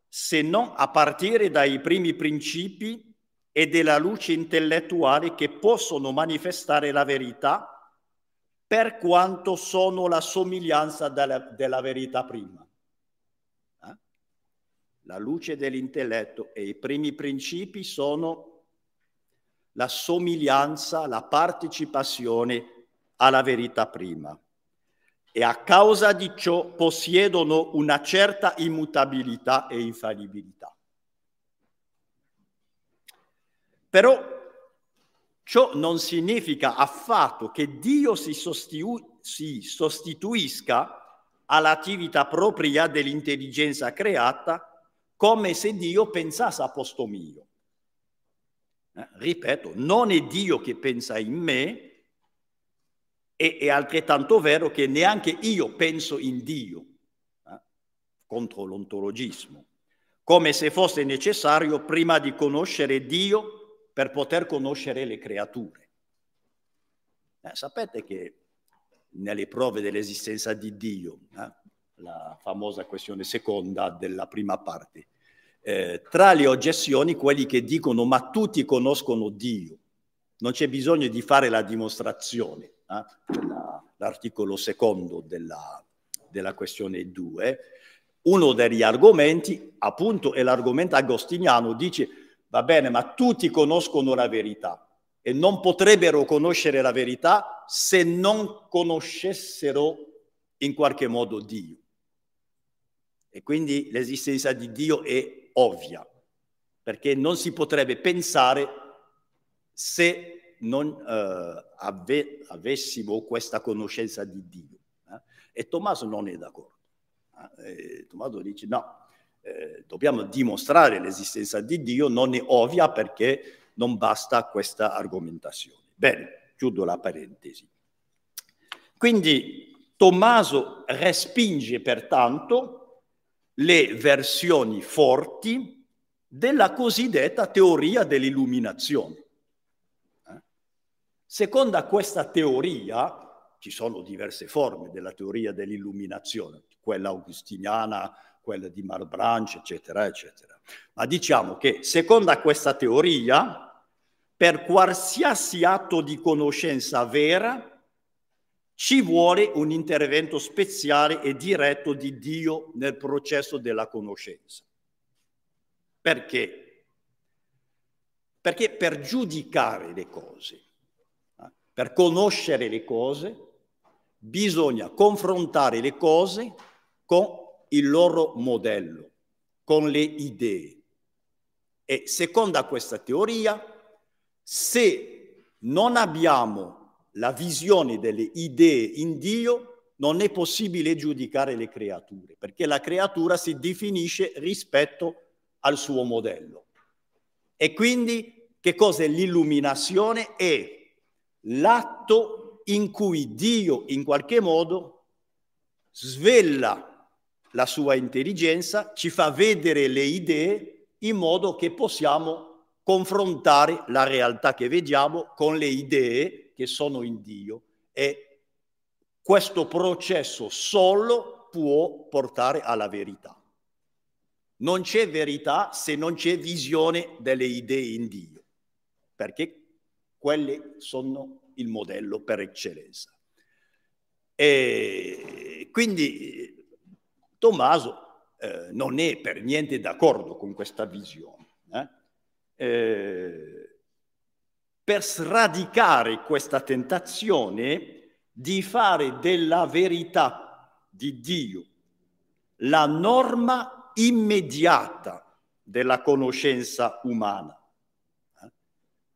se non a partire dai primi principi e della luce intellettuale che possono manifestare la verità per quanto sono la somiglianza della, della verità prima. Eh? La luce dell'intelletto e i primi principi sono la somiglianza, la partecipazione alla verità prima e a causa di ciò possiedono una certa immutabilità e infallibilità. Però ciò non significa affatto che Dio si, sostitu- si sostituisca all'attività propria dell'intelligenza creata come se Dio pensasse a posto mio. Eh, ripeto, non è Dio che pensa in me, e è altrettanto vero che neanche io penso in Dio eh, contro l'ontologismo, come se fosse necessario prima di conoscere Dio per poter conoscere le creature. Eh, sapete che nelle prove dell'esistenza di Dio, eh, la famosa questione seconda della prima parte, eh, tra le oggezioni quelli che dicono ma tutti conoscono Dio, non c'è bisogno di fare la dimostrazione eh, l'articolo secondo della, della questione 2, uno degli argomenti, appunto, è l'argomento agostiniano, dice, va bene, ma tutti conoscono la verità e non potrebbero conoscere la verità se non conoscessero in qualche modo Dio. e quindi l'esistenza di Dio è ovvia, perché non si potrebbe pensare se non eh, ave- avessimo questa conoscenza di Dio. Eh? E Tommaso non è d'accordo. Eh? Tommaso dice no, eh, dobbiamo dimostrare l'esistenza di Dio, non è ovvia perché non basta questa argomentazione. Bene, chiudo la parentesi. Quindi Tommaso respinge pertanto le versioni forti della cosiddetta teoria dell'illuminazione. Eh? Secondo questa teoria, ci sono diverse forme della teoria dell'illuminazione, quella augustiniana, quella di Malebranche, eccetera, eccetera. Ma diciamo che secondo questa teoria, per qualsiasi atto di conoscenza vera, ci vuole un intervento speciale e diretto di Dio nel processo della conoscenza. Perché? Perché per giudicare le cose, eh, per conoscere le cose, bisogna confrontare le cose con il loro modello, con le idee. E secondo questa teoria, se non abbiamo la visione delle idee in Dio, non è possibile giudicare le creature, perché la creatura si definisce rispetto al suo modello. E quindi che cos'è l'illuminazione? È l'atto in cui Dio in qualche modo svela la sua intelligenza, ci fa vedere le idee in modo che possiamo confrontare la realtà che vediamo con le idee che sono in Dio e questo processo solo può portare alla verità. Non c'è verità se non c'è visione delle idee in Dio, perché quelle sono il modello per eccellenza. E quindi Tommaso eh, non è per niente d'accordo con questa visione. Eh? Eh, per sradicare questa tentazione di fare della verità di Dio la norma immediata della conoscenza umana.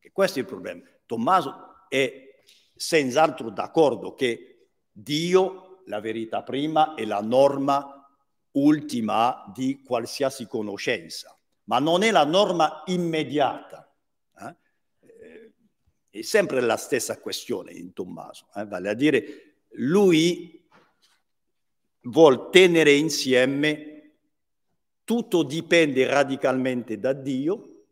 Eh? questo è il problema. Tommaso è senz'altro d'accordo che Dio, la verità prima, è la norma ultima di qualsiasi conoscenza, ma non è la norma immediata. È sempre la stessa questione in Tommaso, eh? vale a dire lui vuol tenere insieme tutto dipende radicalmente da Dio,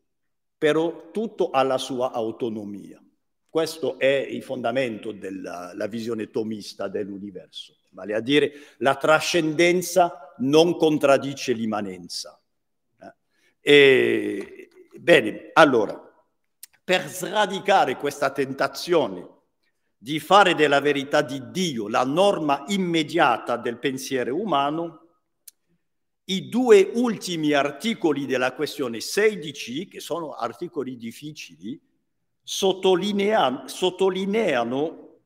però tutto ha la sua autonomia. Questo è il fondamento della visione tomista dell'universo, vale a dire la trascendenza non contraddice l'immanenza. Eh? E, bene, allora, per sradicare questa tentazione di fare della verità di Dio la norma immediata del pensiero umano, i due ultimi articoli della questione 16, che sono articoli difficili, sottolineano, sottolineano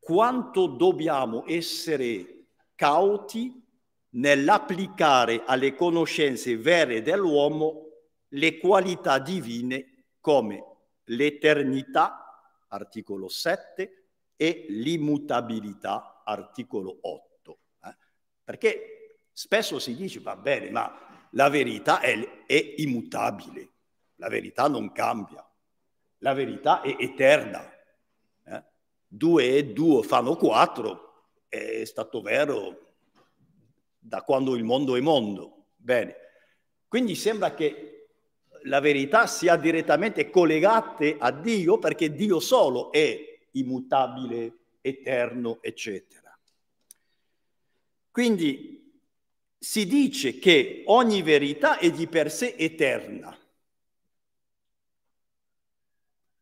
quanto dobbiamo essere cauti nell'applicare alle conoscenze vere dell'uomo le qualità divine come l'eternità, articolo 7, e l'immutabilità, articolo 8. Eh? Perché spesso si dice, va bene, ma la verità è, è immutabile, la verità non cambia, la verità è eterna. Eh? Due e due fanno quattro, è stato vero da quando il mondo è mondo. Bene, quindi sembra che la verità sia direttamente collegata a Dio perché Dio solo è immutabile, eterno, eccetera. Quindi si dice che ogni verità è di per sé eterna.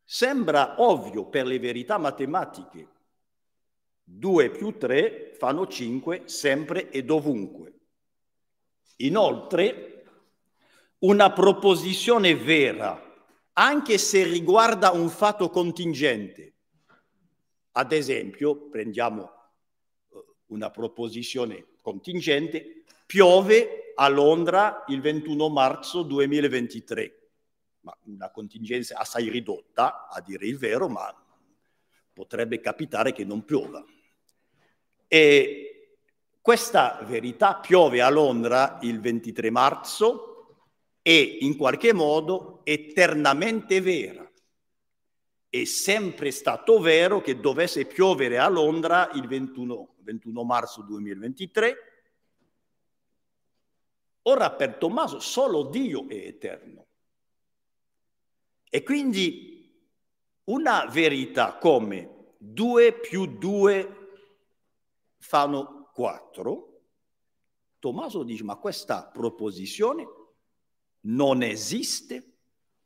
Sembra ovvio per le verità matematiche. 2 più 3 fanno 5 sempre e dovunque. Inoltre, una proposizione vera, anche se riguarda un fatto contingente. Ad esempio, prendiamo eh, una proposizione contingente, piove a Londra il 21 marzo 2023. Ma una contingenza assai ridotta, a dire il vero, ma potrebbe capitare che non piova. E questa verità piove a Londra il 23 marzo e in qualche modo eternamente vera. È sempre stato vero che dovesse piovere a Londra il 21, 21 marzo 2023. Ora per Tommaso solo Dio è eterno. E quindi una verità come 2 più 2 fanno 4, Tommaso dice ma questa proposizione non esiste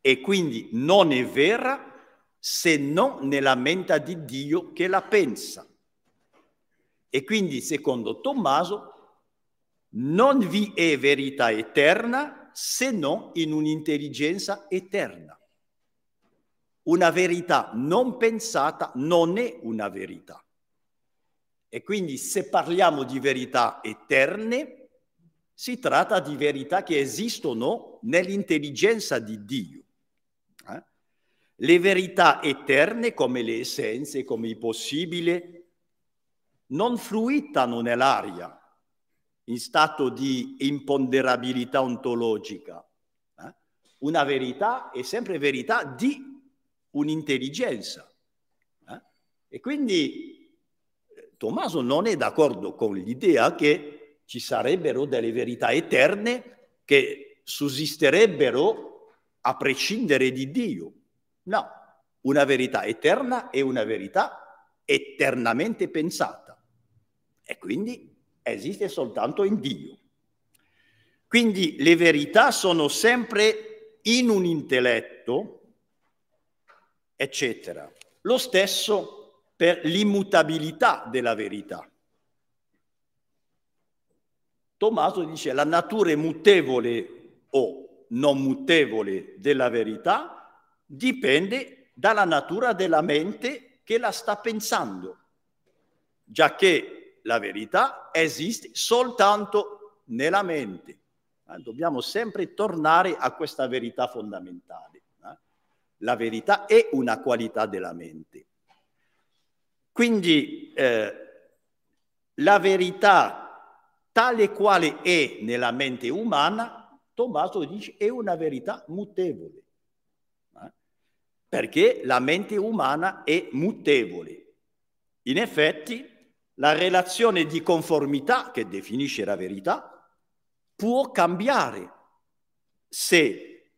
e quindi non è vera se non nella mente di Dio che la pensa. E quindi secondo Tommaso non vi è verità eterna se non in un'intelligenza eterna. Una verità non pensata non è una verità. E quindi se parliamo di verità eterne, si tratta di verità che esistono nell'intelligenza di Dio. Eh? Le verità eterne, come le essenze, come il possibile, non fruitano nell'aria in stato di imponderabilità ontologica. Eh? Una verità è sempre verità di un'intelligenza. Eh? E quindi Tommaso non è d'accordo con l'idea che ci sarebbero delle verità eterne che sussisterebbero a prescindere di Dio. No, una verità eterna è una verità eternamente pensata e quindi esiste soltanto in Dio. Quindi le verità sono sempre in un intelletto eccetera. Lo stesso per l'immutabilità della verità. Tommaso dice la natura mutevole o non mutevole della verità dipende dalla natura della mente che la sta pensando, già che la verità esiste soltanto nella mente. Dobbiamo sempre tornare a questa verità fondamentale. La verità è una qualità della mente. Quindi eh, la verità tale quale è nella mente umana, Tommaso dice, è una verità mutevole. Eh? Perché la mente umana è mutevole. In effetti, la relazione di conformità che definisce la verità può cambiare se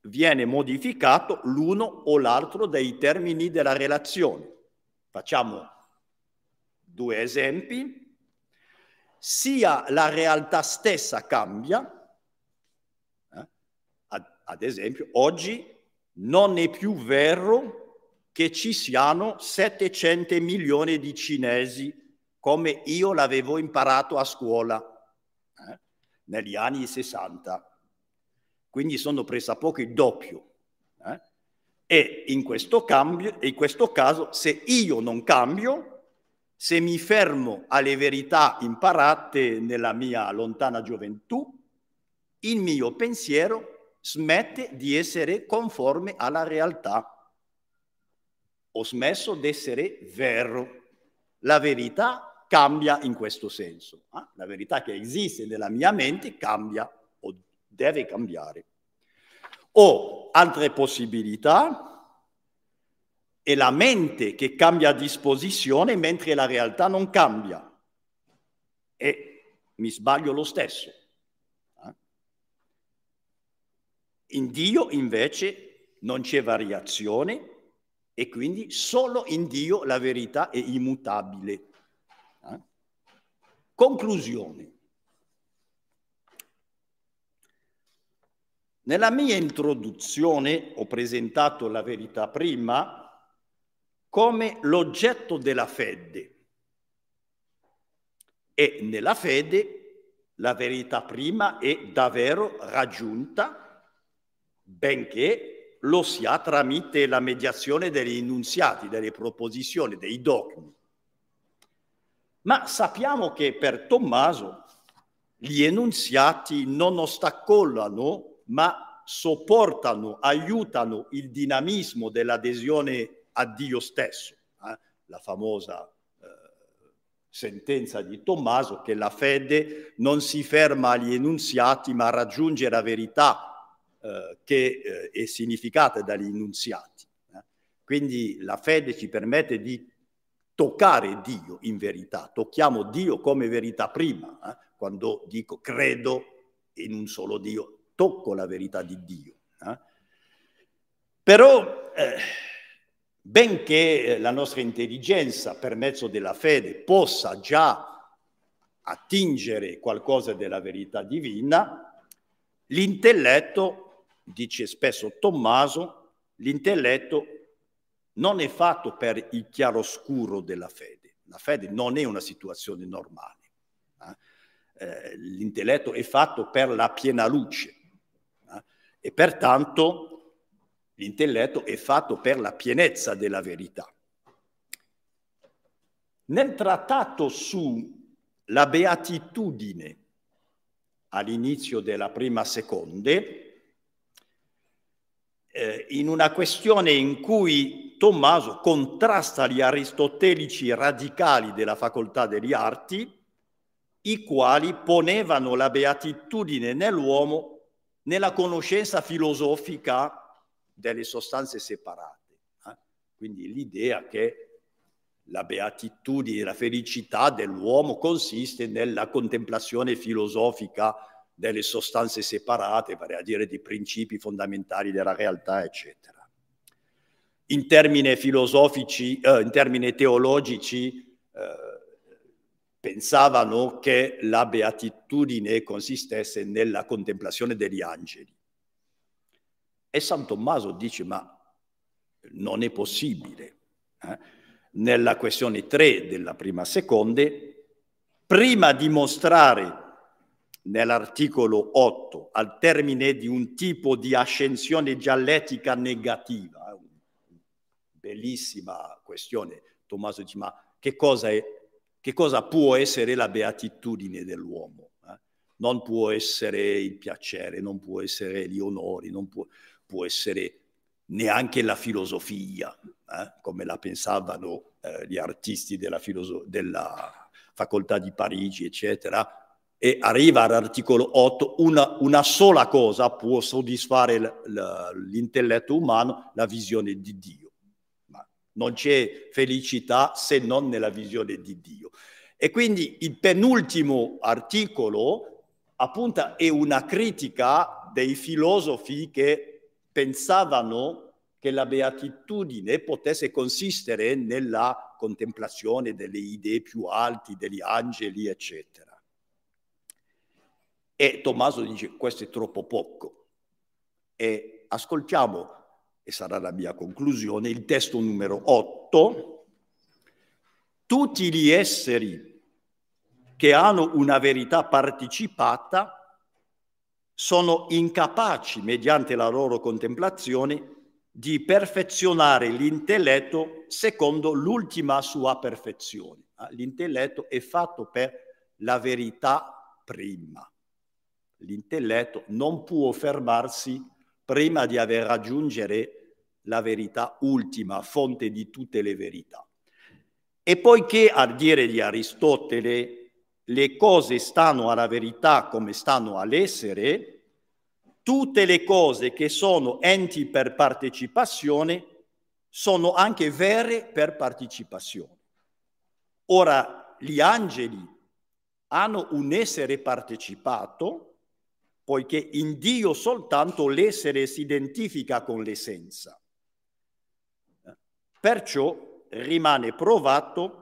viene modificato l'uno o l'altro dei termini della relazione. Facciamo due esempi. Sia la realtà stessa cambia, eh? ad, ad esempio, oggi non è più vero che ci siano 700 milioni di cinesi come io l'avevo imparato a scuola eh? negli anni 60 quindi sono pressappoco il doppio. E in questo, cambio, in questo caso, se io non cambio, se mi fermo alle verità imparate nella mia lontana gioventù, il mio pensiero smette di essere conforme alla realtà. Ho smesso di essere vero. La verità cambia in questo senso. Eh? La verità che esiste nella mia mente cambia deve cambiare. O altre possibilità, è la mente che cambia disposizione mentre la realtà non cambia. E mi sbaglio lo stesso. Eh? In Dio invece non c'è variazione e quindi solo in Dio la verità è immutabile. Eh? Conclusione. Nella mia introduzione ho presentato la verità prima come l'oggetto della fede e nella fede la verità prima è davvero raggiunta, benché lo sia tramite la mediazione degli innunziati, delle proposizioni, dei dogmi. Ma sappiamo che per Tommaso gli enunziati non ostacolano, ma sopportano, aiutano il dinamismo dell'adesione a Dio stesso. Eh? La famosa eh, sentenza di Tommaso che la fede non si ferma agli enunziati, ma raggiunge la verità eh, che eh, è significata dagli enunziati. Eh? Quindi la fede ci permette di toccare Dio in verità, tocchiamo Dio come verità prima. Eh? Quando dico credo in un solo Dio, tocco la verità di Dio. Eh? Però, eh, benché la nostra intelligenza per mezzo della fede possa già attingere qualcosa della verità divina, l'intelletto, dice spesso Tommaso, l'intelletto non è fatto per il chiaroscuro della fede. La fede non è una situazione normale. Eh? Eh, l'intelletto è fatto per la piena luce eh? E pertanto l'intelletto è fatto per la pienezza della verità. Nel trattato sulla beatitudine all'inizio della prima seconde, eh, in una questione in cui Tommaso contrasta gli aristotelici radicali della facoltà degli arti, i quali ponevano la beatitudine nell'uomo nella conoscenza filosofica delle sostanze separate. Eh? Quindi l'idea che la beatitudine, la felicità dell'uomo consiste nella contemplazione filosofica delle sostanze separate, vale a dire di principi fondamentali della realtà, eccetera. In termini filosofici, eh, in termini teologici, eh, pensavano che la beatitudine consistesse nella contemplazione degli angeli. E San Tommaso dice, ma non è possibile. Eh? Nella questione 3 della prima seconde, prima di mostrare nell'articolo 8, al termine di un tipo di ascensione dialettica negativa, bellissima questione, Tommaso dice, ma che cosa, è, che cosa può essere la beatitudine dell'uomo? Eh? Non può essere il piacere, non può essere gli onori, non può, può essere neanche la filosofia, eh? come la pensavano eh, gli artisti della, filoso- della facoltà di Parigi, eccetera, e arriva all'articolo 8, una, una sola cosa può soddisfare l'intelletto umano, la visione di Dio. Non c'è felicità se non nella visione di Dio. E quindi il penultimo articolo appunto è una critica dei filosofi che pensavano che la beatitudine potesse consistere nella contemplazione delle idee più alti, degli angeli, eccetera. E Tommaso dice questo è troppo poco. E ascoltiamo, e sarà la mia conclusione, il testo numero 8. Tutti gli esseri che hanno una verità partecipata sono incapaci, mediante la loro contemplazione, di perfezionare l'intelletto secondo l'ultima sua perfezione. Ah, l'intelletto è fatto per la verità prima l'intelletto non può fermarsi prima di aver raggiungere la verità ultima, fonte di tutte le verità. E poiché, a dire di Aristotele, le cose stanno alla verità come stanno all'essere, tutte le cose che sono enti per partecipazione sono anche vere per partecipazione. Ora, gli angeli hanno un essere partecipato poiché in Dio soltanto l'essere si identifica con l'essenza. Perciò rimane provato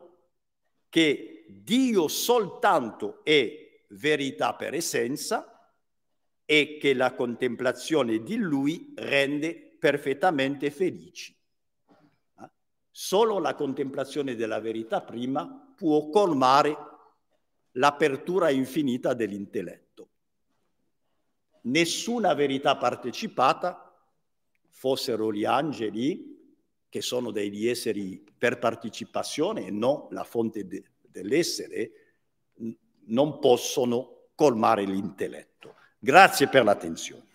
che Dio soltanto è verità per essenza e che la contemplazione di Lui rende perfettamente felici. Solo la contemplazione della verità prima può colmare l'apertura infinita dell'intelletto nessuna verità partecipata, fossero gli angeli, che sono degli esseri per partecipazione e non la fonte de- dell'essere, non possono colmare l'intelletto. Grazie per l'attenzione.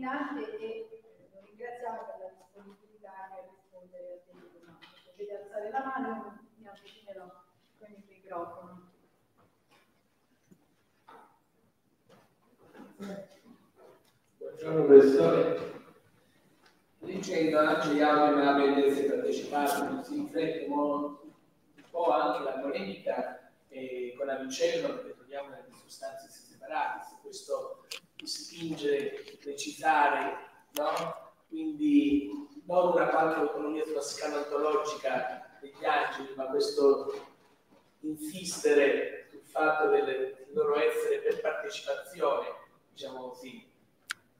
illuminante e lo ringraziamo per la disponibilità a rispondere a delle domande. Potete alzare la mano e mi avvicinerò con il microfono. Buongiorno professore. Leggendo anche gli audio nella avete partecipato, si riflette un po' anche la polemica eh, con Avicenno, perché troviamo nelle sostanze separate, se questo spinge, precisare, no? quindi non una qualche autonomia sulla scala ontologica degli angeli, ma questo insistere sul fatto del loro essere per partecipazione, diciamo così,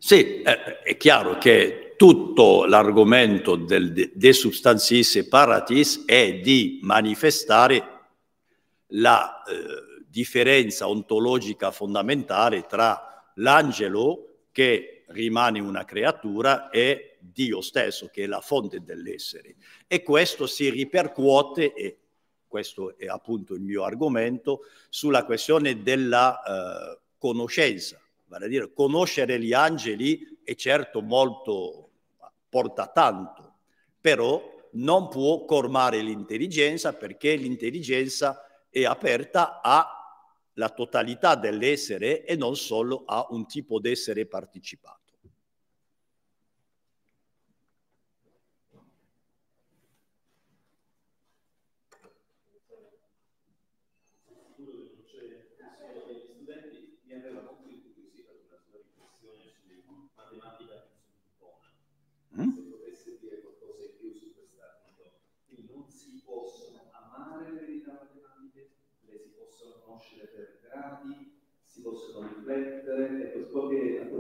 sì, è chiaro che tutto l'argomento del De Substantis Separatis è di manifestare la eh, differenza ontologica fondamentale tra l'angelo, che rimane una creatura, e Dio stesso, che è la fonte dell'essere. E questo si ripercuote, e questo è appunto il mio argomento, sulla questione della eh, conoscenza vale a dire conoscere gli angeli è certo molto, porta tanto, però non può colmare l'intelligenza perché l'intelligenza è aperta alla totalità dell'essere e non solo a un tipo d'essere partecipato.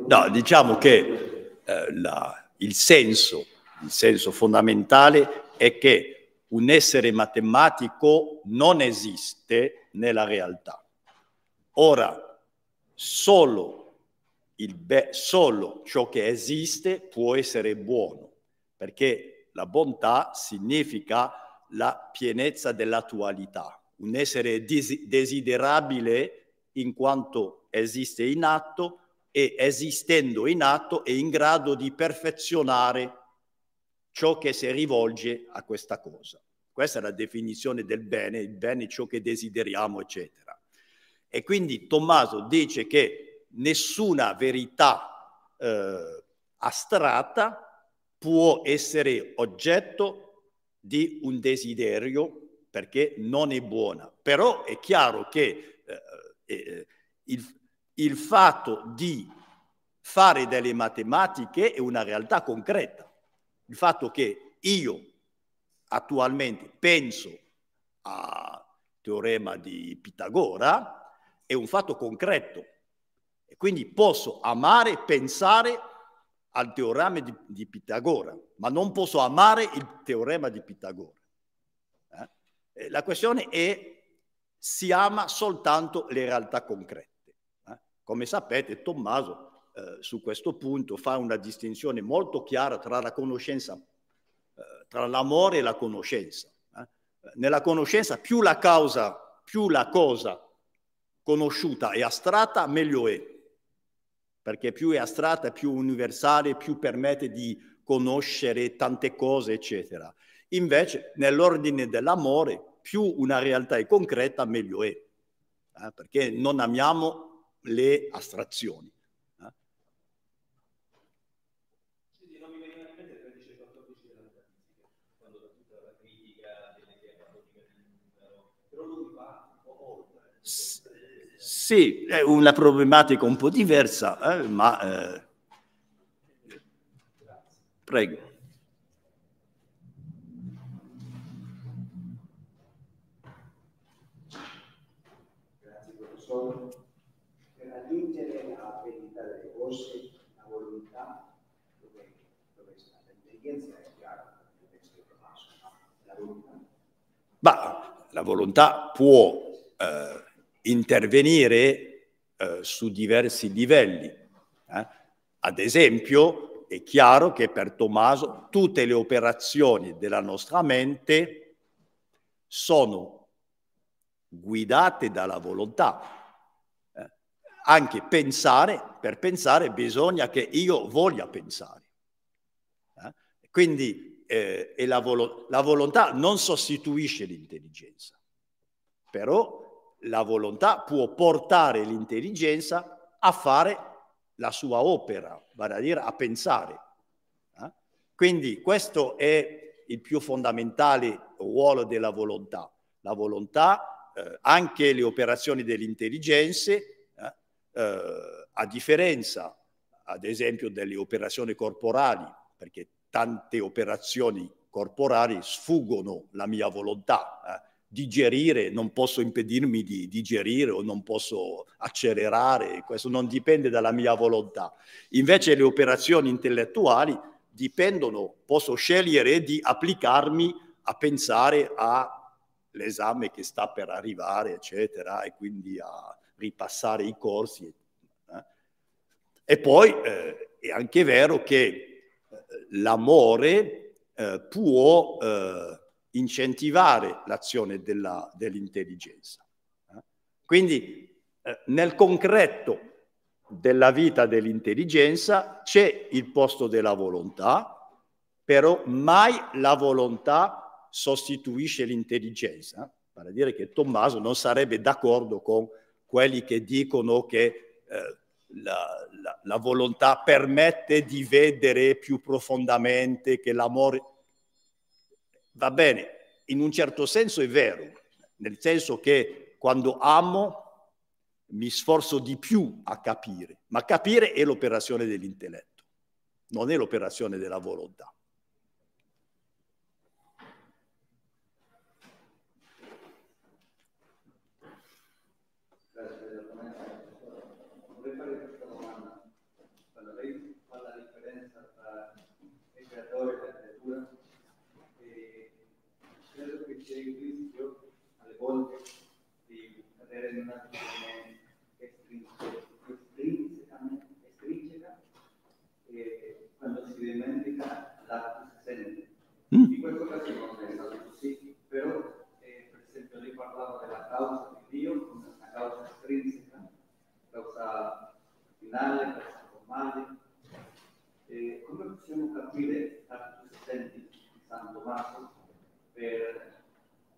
No, diciamo che eh, la, il, senso, il senso fondamentale è che un essere matematico non esiste nella realtà. Ora, solo, be- solo ciò che esiste può essere buono, perché la bontà significa la pienezza dell'attualità, un essere des- desiderabile in quanto esiste in atto e esistendo in atto è in grado di perfezionare ciò che si rivolge a questa cosa. Questa è la definizione del bene, il bene ciò che desideriamo, eccetera. E quindi Tommaso dice che nessuna verità eh, astratta può essere oggetto di un desiderio perché non è buona. Però è chiaro che eh, eh, il, il fatto di fare delle matematiche è una realtà concreta. Il fatto che io attualmente penso al teorema di Pitagora è un fatto concreto e quindi posso amare, pensare al teorema di, di Pitagora, ma non posso amare il teorema di Pitagora. Eh? La questione è si ama soltanto le realtà concrete. Come sapete, Tommaso eh, su questo punto fa una distinzione molto chiara tra la conoscenza, eh, tra l'amore e la conoscenza. Eh. Nella conoscenza più la causa, più la cosa conosciuta è astratta, meglio è. Perché più è astratta, più universale, più permette di conoscere tante cose, eccetera. Invece, nell'ordine dell'amore, più una realtà è concreta, meglio è. Eh, perché non amiamo le astrazioni. Eh? Sì, è una problematica un po' diversa, eh, ma eh, prego. Grazie professore raggiungere la verità delle cose, la volontà, dove, dove sta l'intelligenza è chiara, la volontà. Ma la volontà può eh, intervenire eh, su diversi livelli. Eh? Ad esempio, è chiaro che per Tommaso tutte le operazioni della nostra mente sono guidate dalla volontà. Eh, anche pensare, per pensare bisogna che io voglia pensare. Quindi eh, la, volo- la volontà non sostituisce l'intelligenza, però la volontà può portare l'intelligenza a fare la sua opera, vale a dire a pensare. Eh? Quindi questo è il più fondamentale ruolo della volontà. La volontà, eh, anche le operazioni delle intelligenze, eh, eh, a differenza ad esempio delle operazioni corporali, perché tante operazioni corporali sfuggono la mia volontà. Eh? digerire, non posso impedirmi di digerire o non posso accelerare, questo non dipende dalla mia volontà. Invece le operazioni intellettuali dipendono, posso scegliere di applicarmi a pensare all'esame che sta per arrivare, eccetera, e quindi a ripassare i corsi. Eh. E poi eh, è anche vero che l'amore eh, può eh, incentivare l'azione dell'intelligenza. Eh? Quindi eh, nel concreto della vita dell'intelligenza c'è il posto della volontà, però mai la volontà sostituisce l'intelligenza. Vale a dire che Tommaso non sarebbe d'accordo con quelli che dicono che eh, la, la, la, volontà permette di vedere più profondamente che l'amore Va bene, in un certo senso è vero, nel senso che quando amo mi sforzo di più a capire, ma capire è l'operazione dell'intelletto, non è l'operazione della volontà. Volte di cadere in una situazione estrinseca e quando si dimentica l'atto si sente. Mm. In questo caso non è stato così, però eh, per esempio lei parlava della causa di Dio come una causa estrinseca, causa finale, causa formale. Possiamo capire sente di San Tommaso per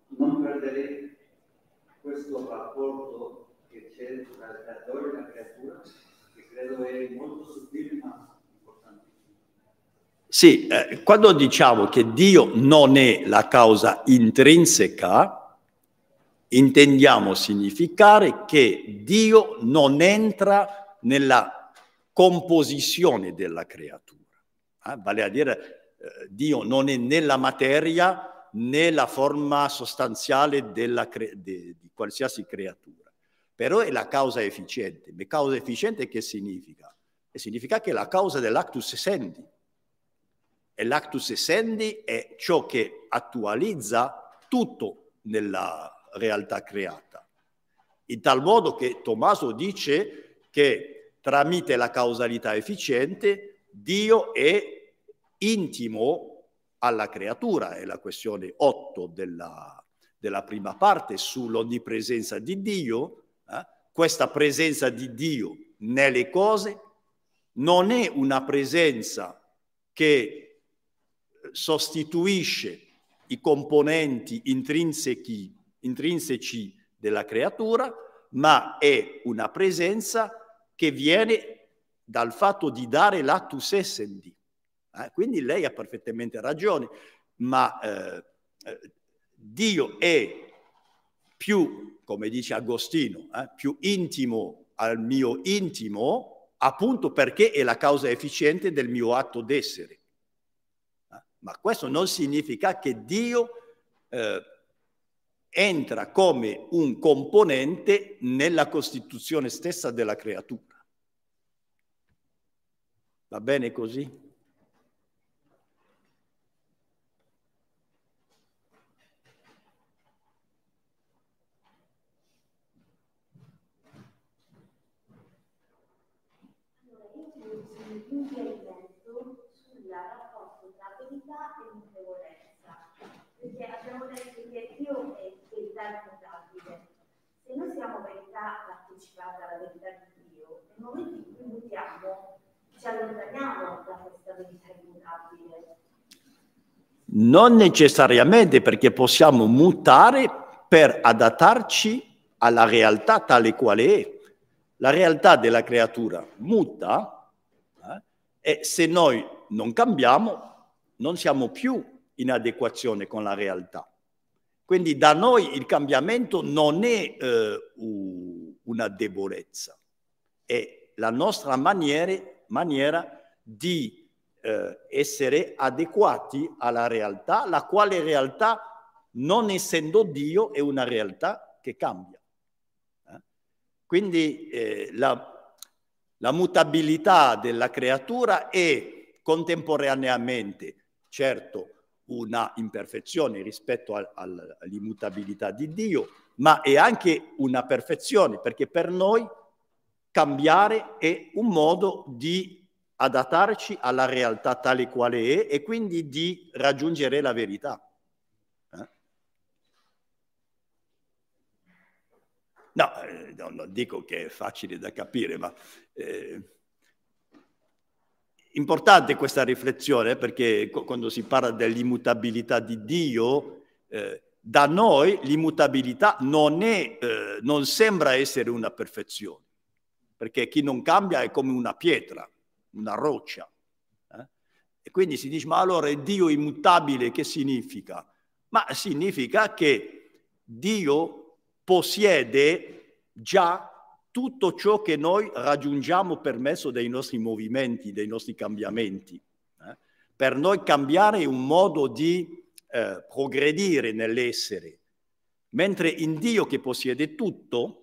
non perdere questo rapporto che c'è tra il creatore e la creatura, che credo è molto sottile ma importantissimo. Sì, eh, quando diciamo che Dio non è la causa intrinseca, intendiamo significare che Dio non entra nella composizione della creatura. Eh? Vale a dire, eh, Dio non è nella materia nella forma sostanziale cre- de- di qualsiasi creatura. Però è la causa efficiente. Ma causa efficiente che significa? E significa che è la causa dell'actus essendi. E l'actus essendi è ciò che attualizza tutto nella realtà creata. In tal modo che Tommaso dice che tramite la causalità efficiente Dio è intimo alla creatura, è la questione 8 della, della prima parte sull'onnipresenza di Dio, eh? questa presenza di Dio nelle cose non è una presenza che sostituisce i componenti intrinseci, intrinseci della creatura, ma è una presenza che viene dal fatto di dare l'attus essendi, eh? Quindi lei ha perfettamente ragione, ma eh, eh, Dio è più, come dice Agostino, eh, più intimo al mio intimo, appunto perché è la causa efficiente del mio atto d'essere. Eh? Ma questo non significa che Dio entra come un componente nella costituzione stessa della creatura. Va bene così? di chiarimento sul rapporto tra verità e mutevolezza, perché abbiamo detto che Dio è verità immutabile. Se noi siamo verità partecipata alla verità di Dio, nel momento in cui mutiamo, ci allontaniamo da questa verità immutabile. Non necessariamente perché possiamo mutare per adattarci alla realtà tale quale è. La realtà della creatura muta eh, e se noi non cambiamo non siamo più in adeguazione con la realtà. Quindi da noi il cambiamento non è eh, una debolezza, è la nostra maniera, maniera di eh, essere adeguati alla realtà, la quale realtà, non essendo Dio, è una realtà che cambia. Quindi eh, la, la mutabilità della creatura è contemporaneamente, certo, una imperfezione rispetto al, al, all'immutabilità di Dio, ma è anche una perfezione, perché per noi cambiare è un modo di adattarci alla realtà tale quale è e quindi di raggiungere la verità. No, eh, non dico che è facile da capire, ma eh, importante questa riflessione perché quando si parla dell'immutabilità di Dio, eh, da noi l'immutabilità non, è, eh, non sembra essere una perfezione, perché chi non cambia è come una pietra, una roccia. Eh? E quindi si dice, ma allora è Dio immutabile, che significa? Ma significa che Dio possiede già tutto ciò che noi raggiungiamo per mezzo dei nostri movimenti, dei nostri cambiamenti. Eh? Per noi cambiare è un modo di eh, progredire nell'essere, mentre in Dio che possiede tutto,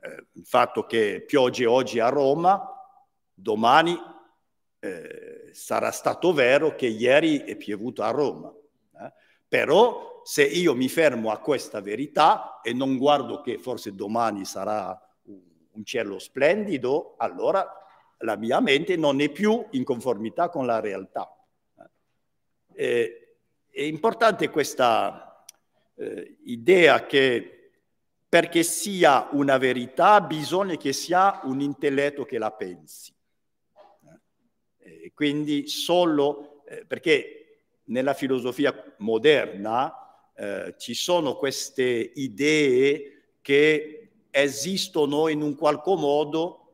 eh, il fatto che piogge oggi a Roma, domani eh, sarà stato vero che ieri è piovuto a Roma. Eh? Però se io mi fermo a questa verità e non guardo che forse domani sarà un cielo splendido, allora la mia mente non è più in conformità con la realtà. Eh, è importante questa eh, idea che perché sia una verità bisogna che sia un intelletto che la pensi. Eh, quindi solo eh, perché nella filosofia moderna eh, ci sono queste idee che esistono in un qualche modo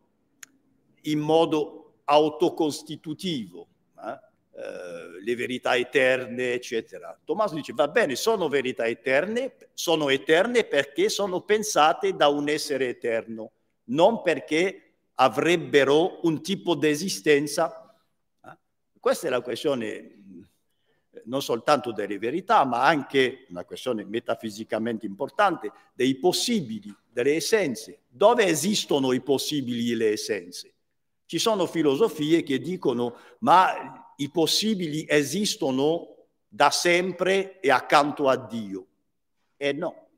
in modo autocostitutivo eh, le verità eterne, eccetera. Tommaso dice, va bene, sono verità eterne, sono eterne perché sono pensate da un essere eterno, non perché avrebbero un tipo di esistenza. Eh? Questa è la questione eh, non soltanto delle verità, ma anche una questione metafisicamente importante, dei possibili, delle essenze. Dove esistono i possibili e le essenze? Ci sono filosofie che dicono, ma i possibili esistono da sempre e accanto a Dio. E no,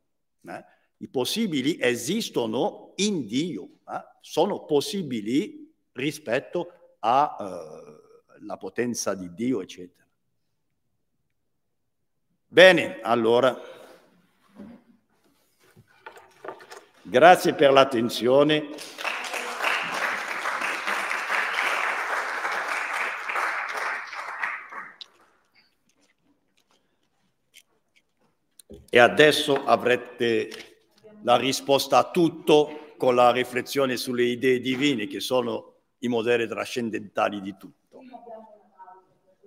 eh? i possibili esistono in Dio, eh? sono possibili rispetto alla eh, potenza di Dio, eccetera. Bene, allora, grazie per l'attenzione. E adesso avrete la risposta a tutto con la riflessione sulle idee divine che sono i modelli trascendentali di tutto.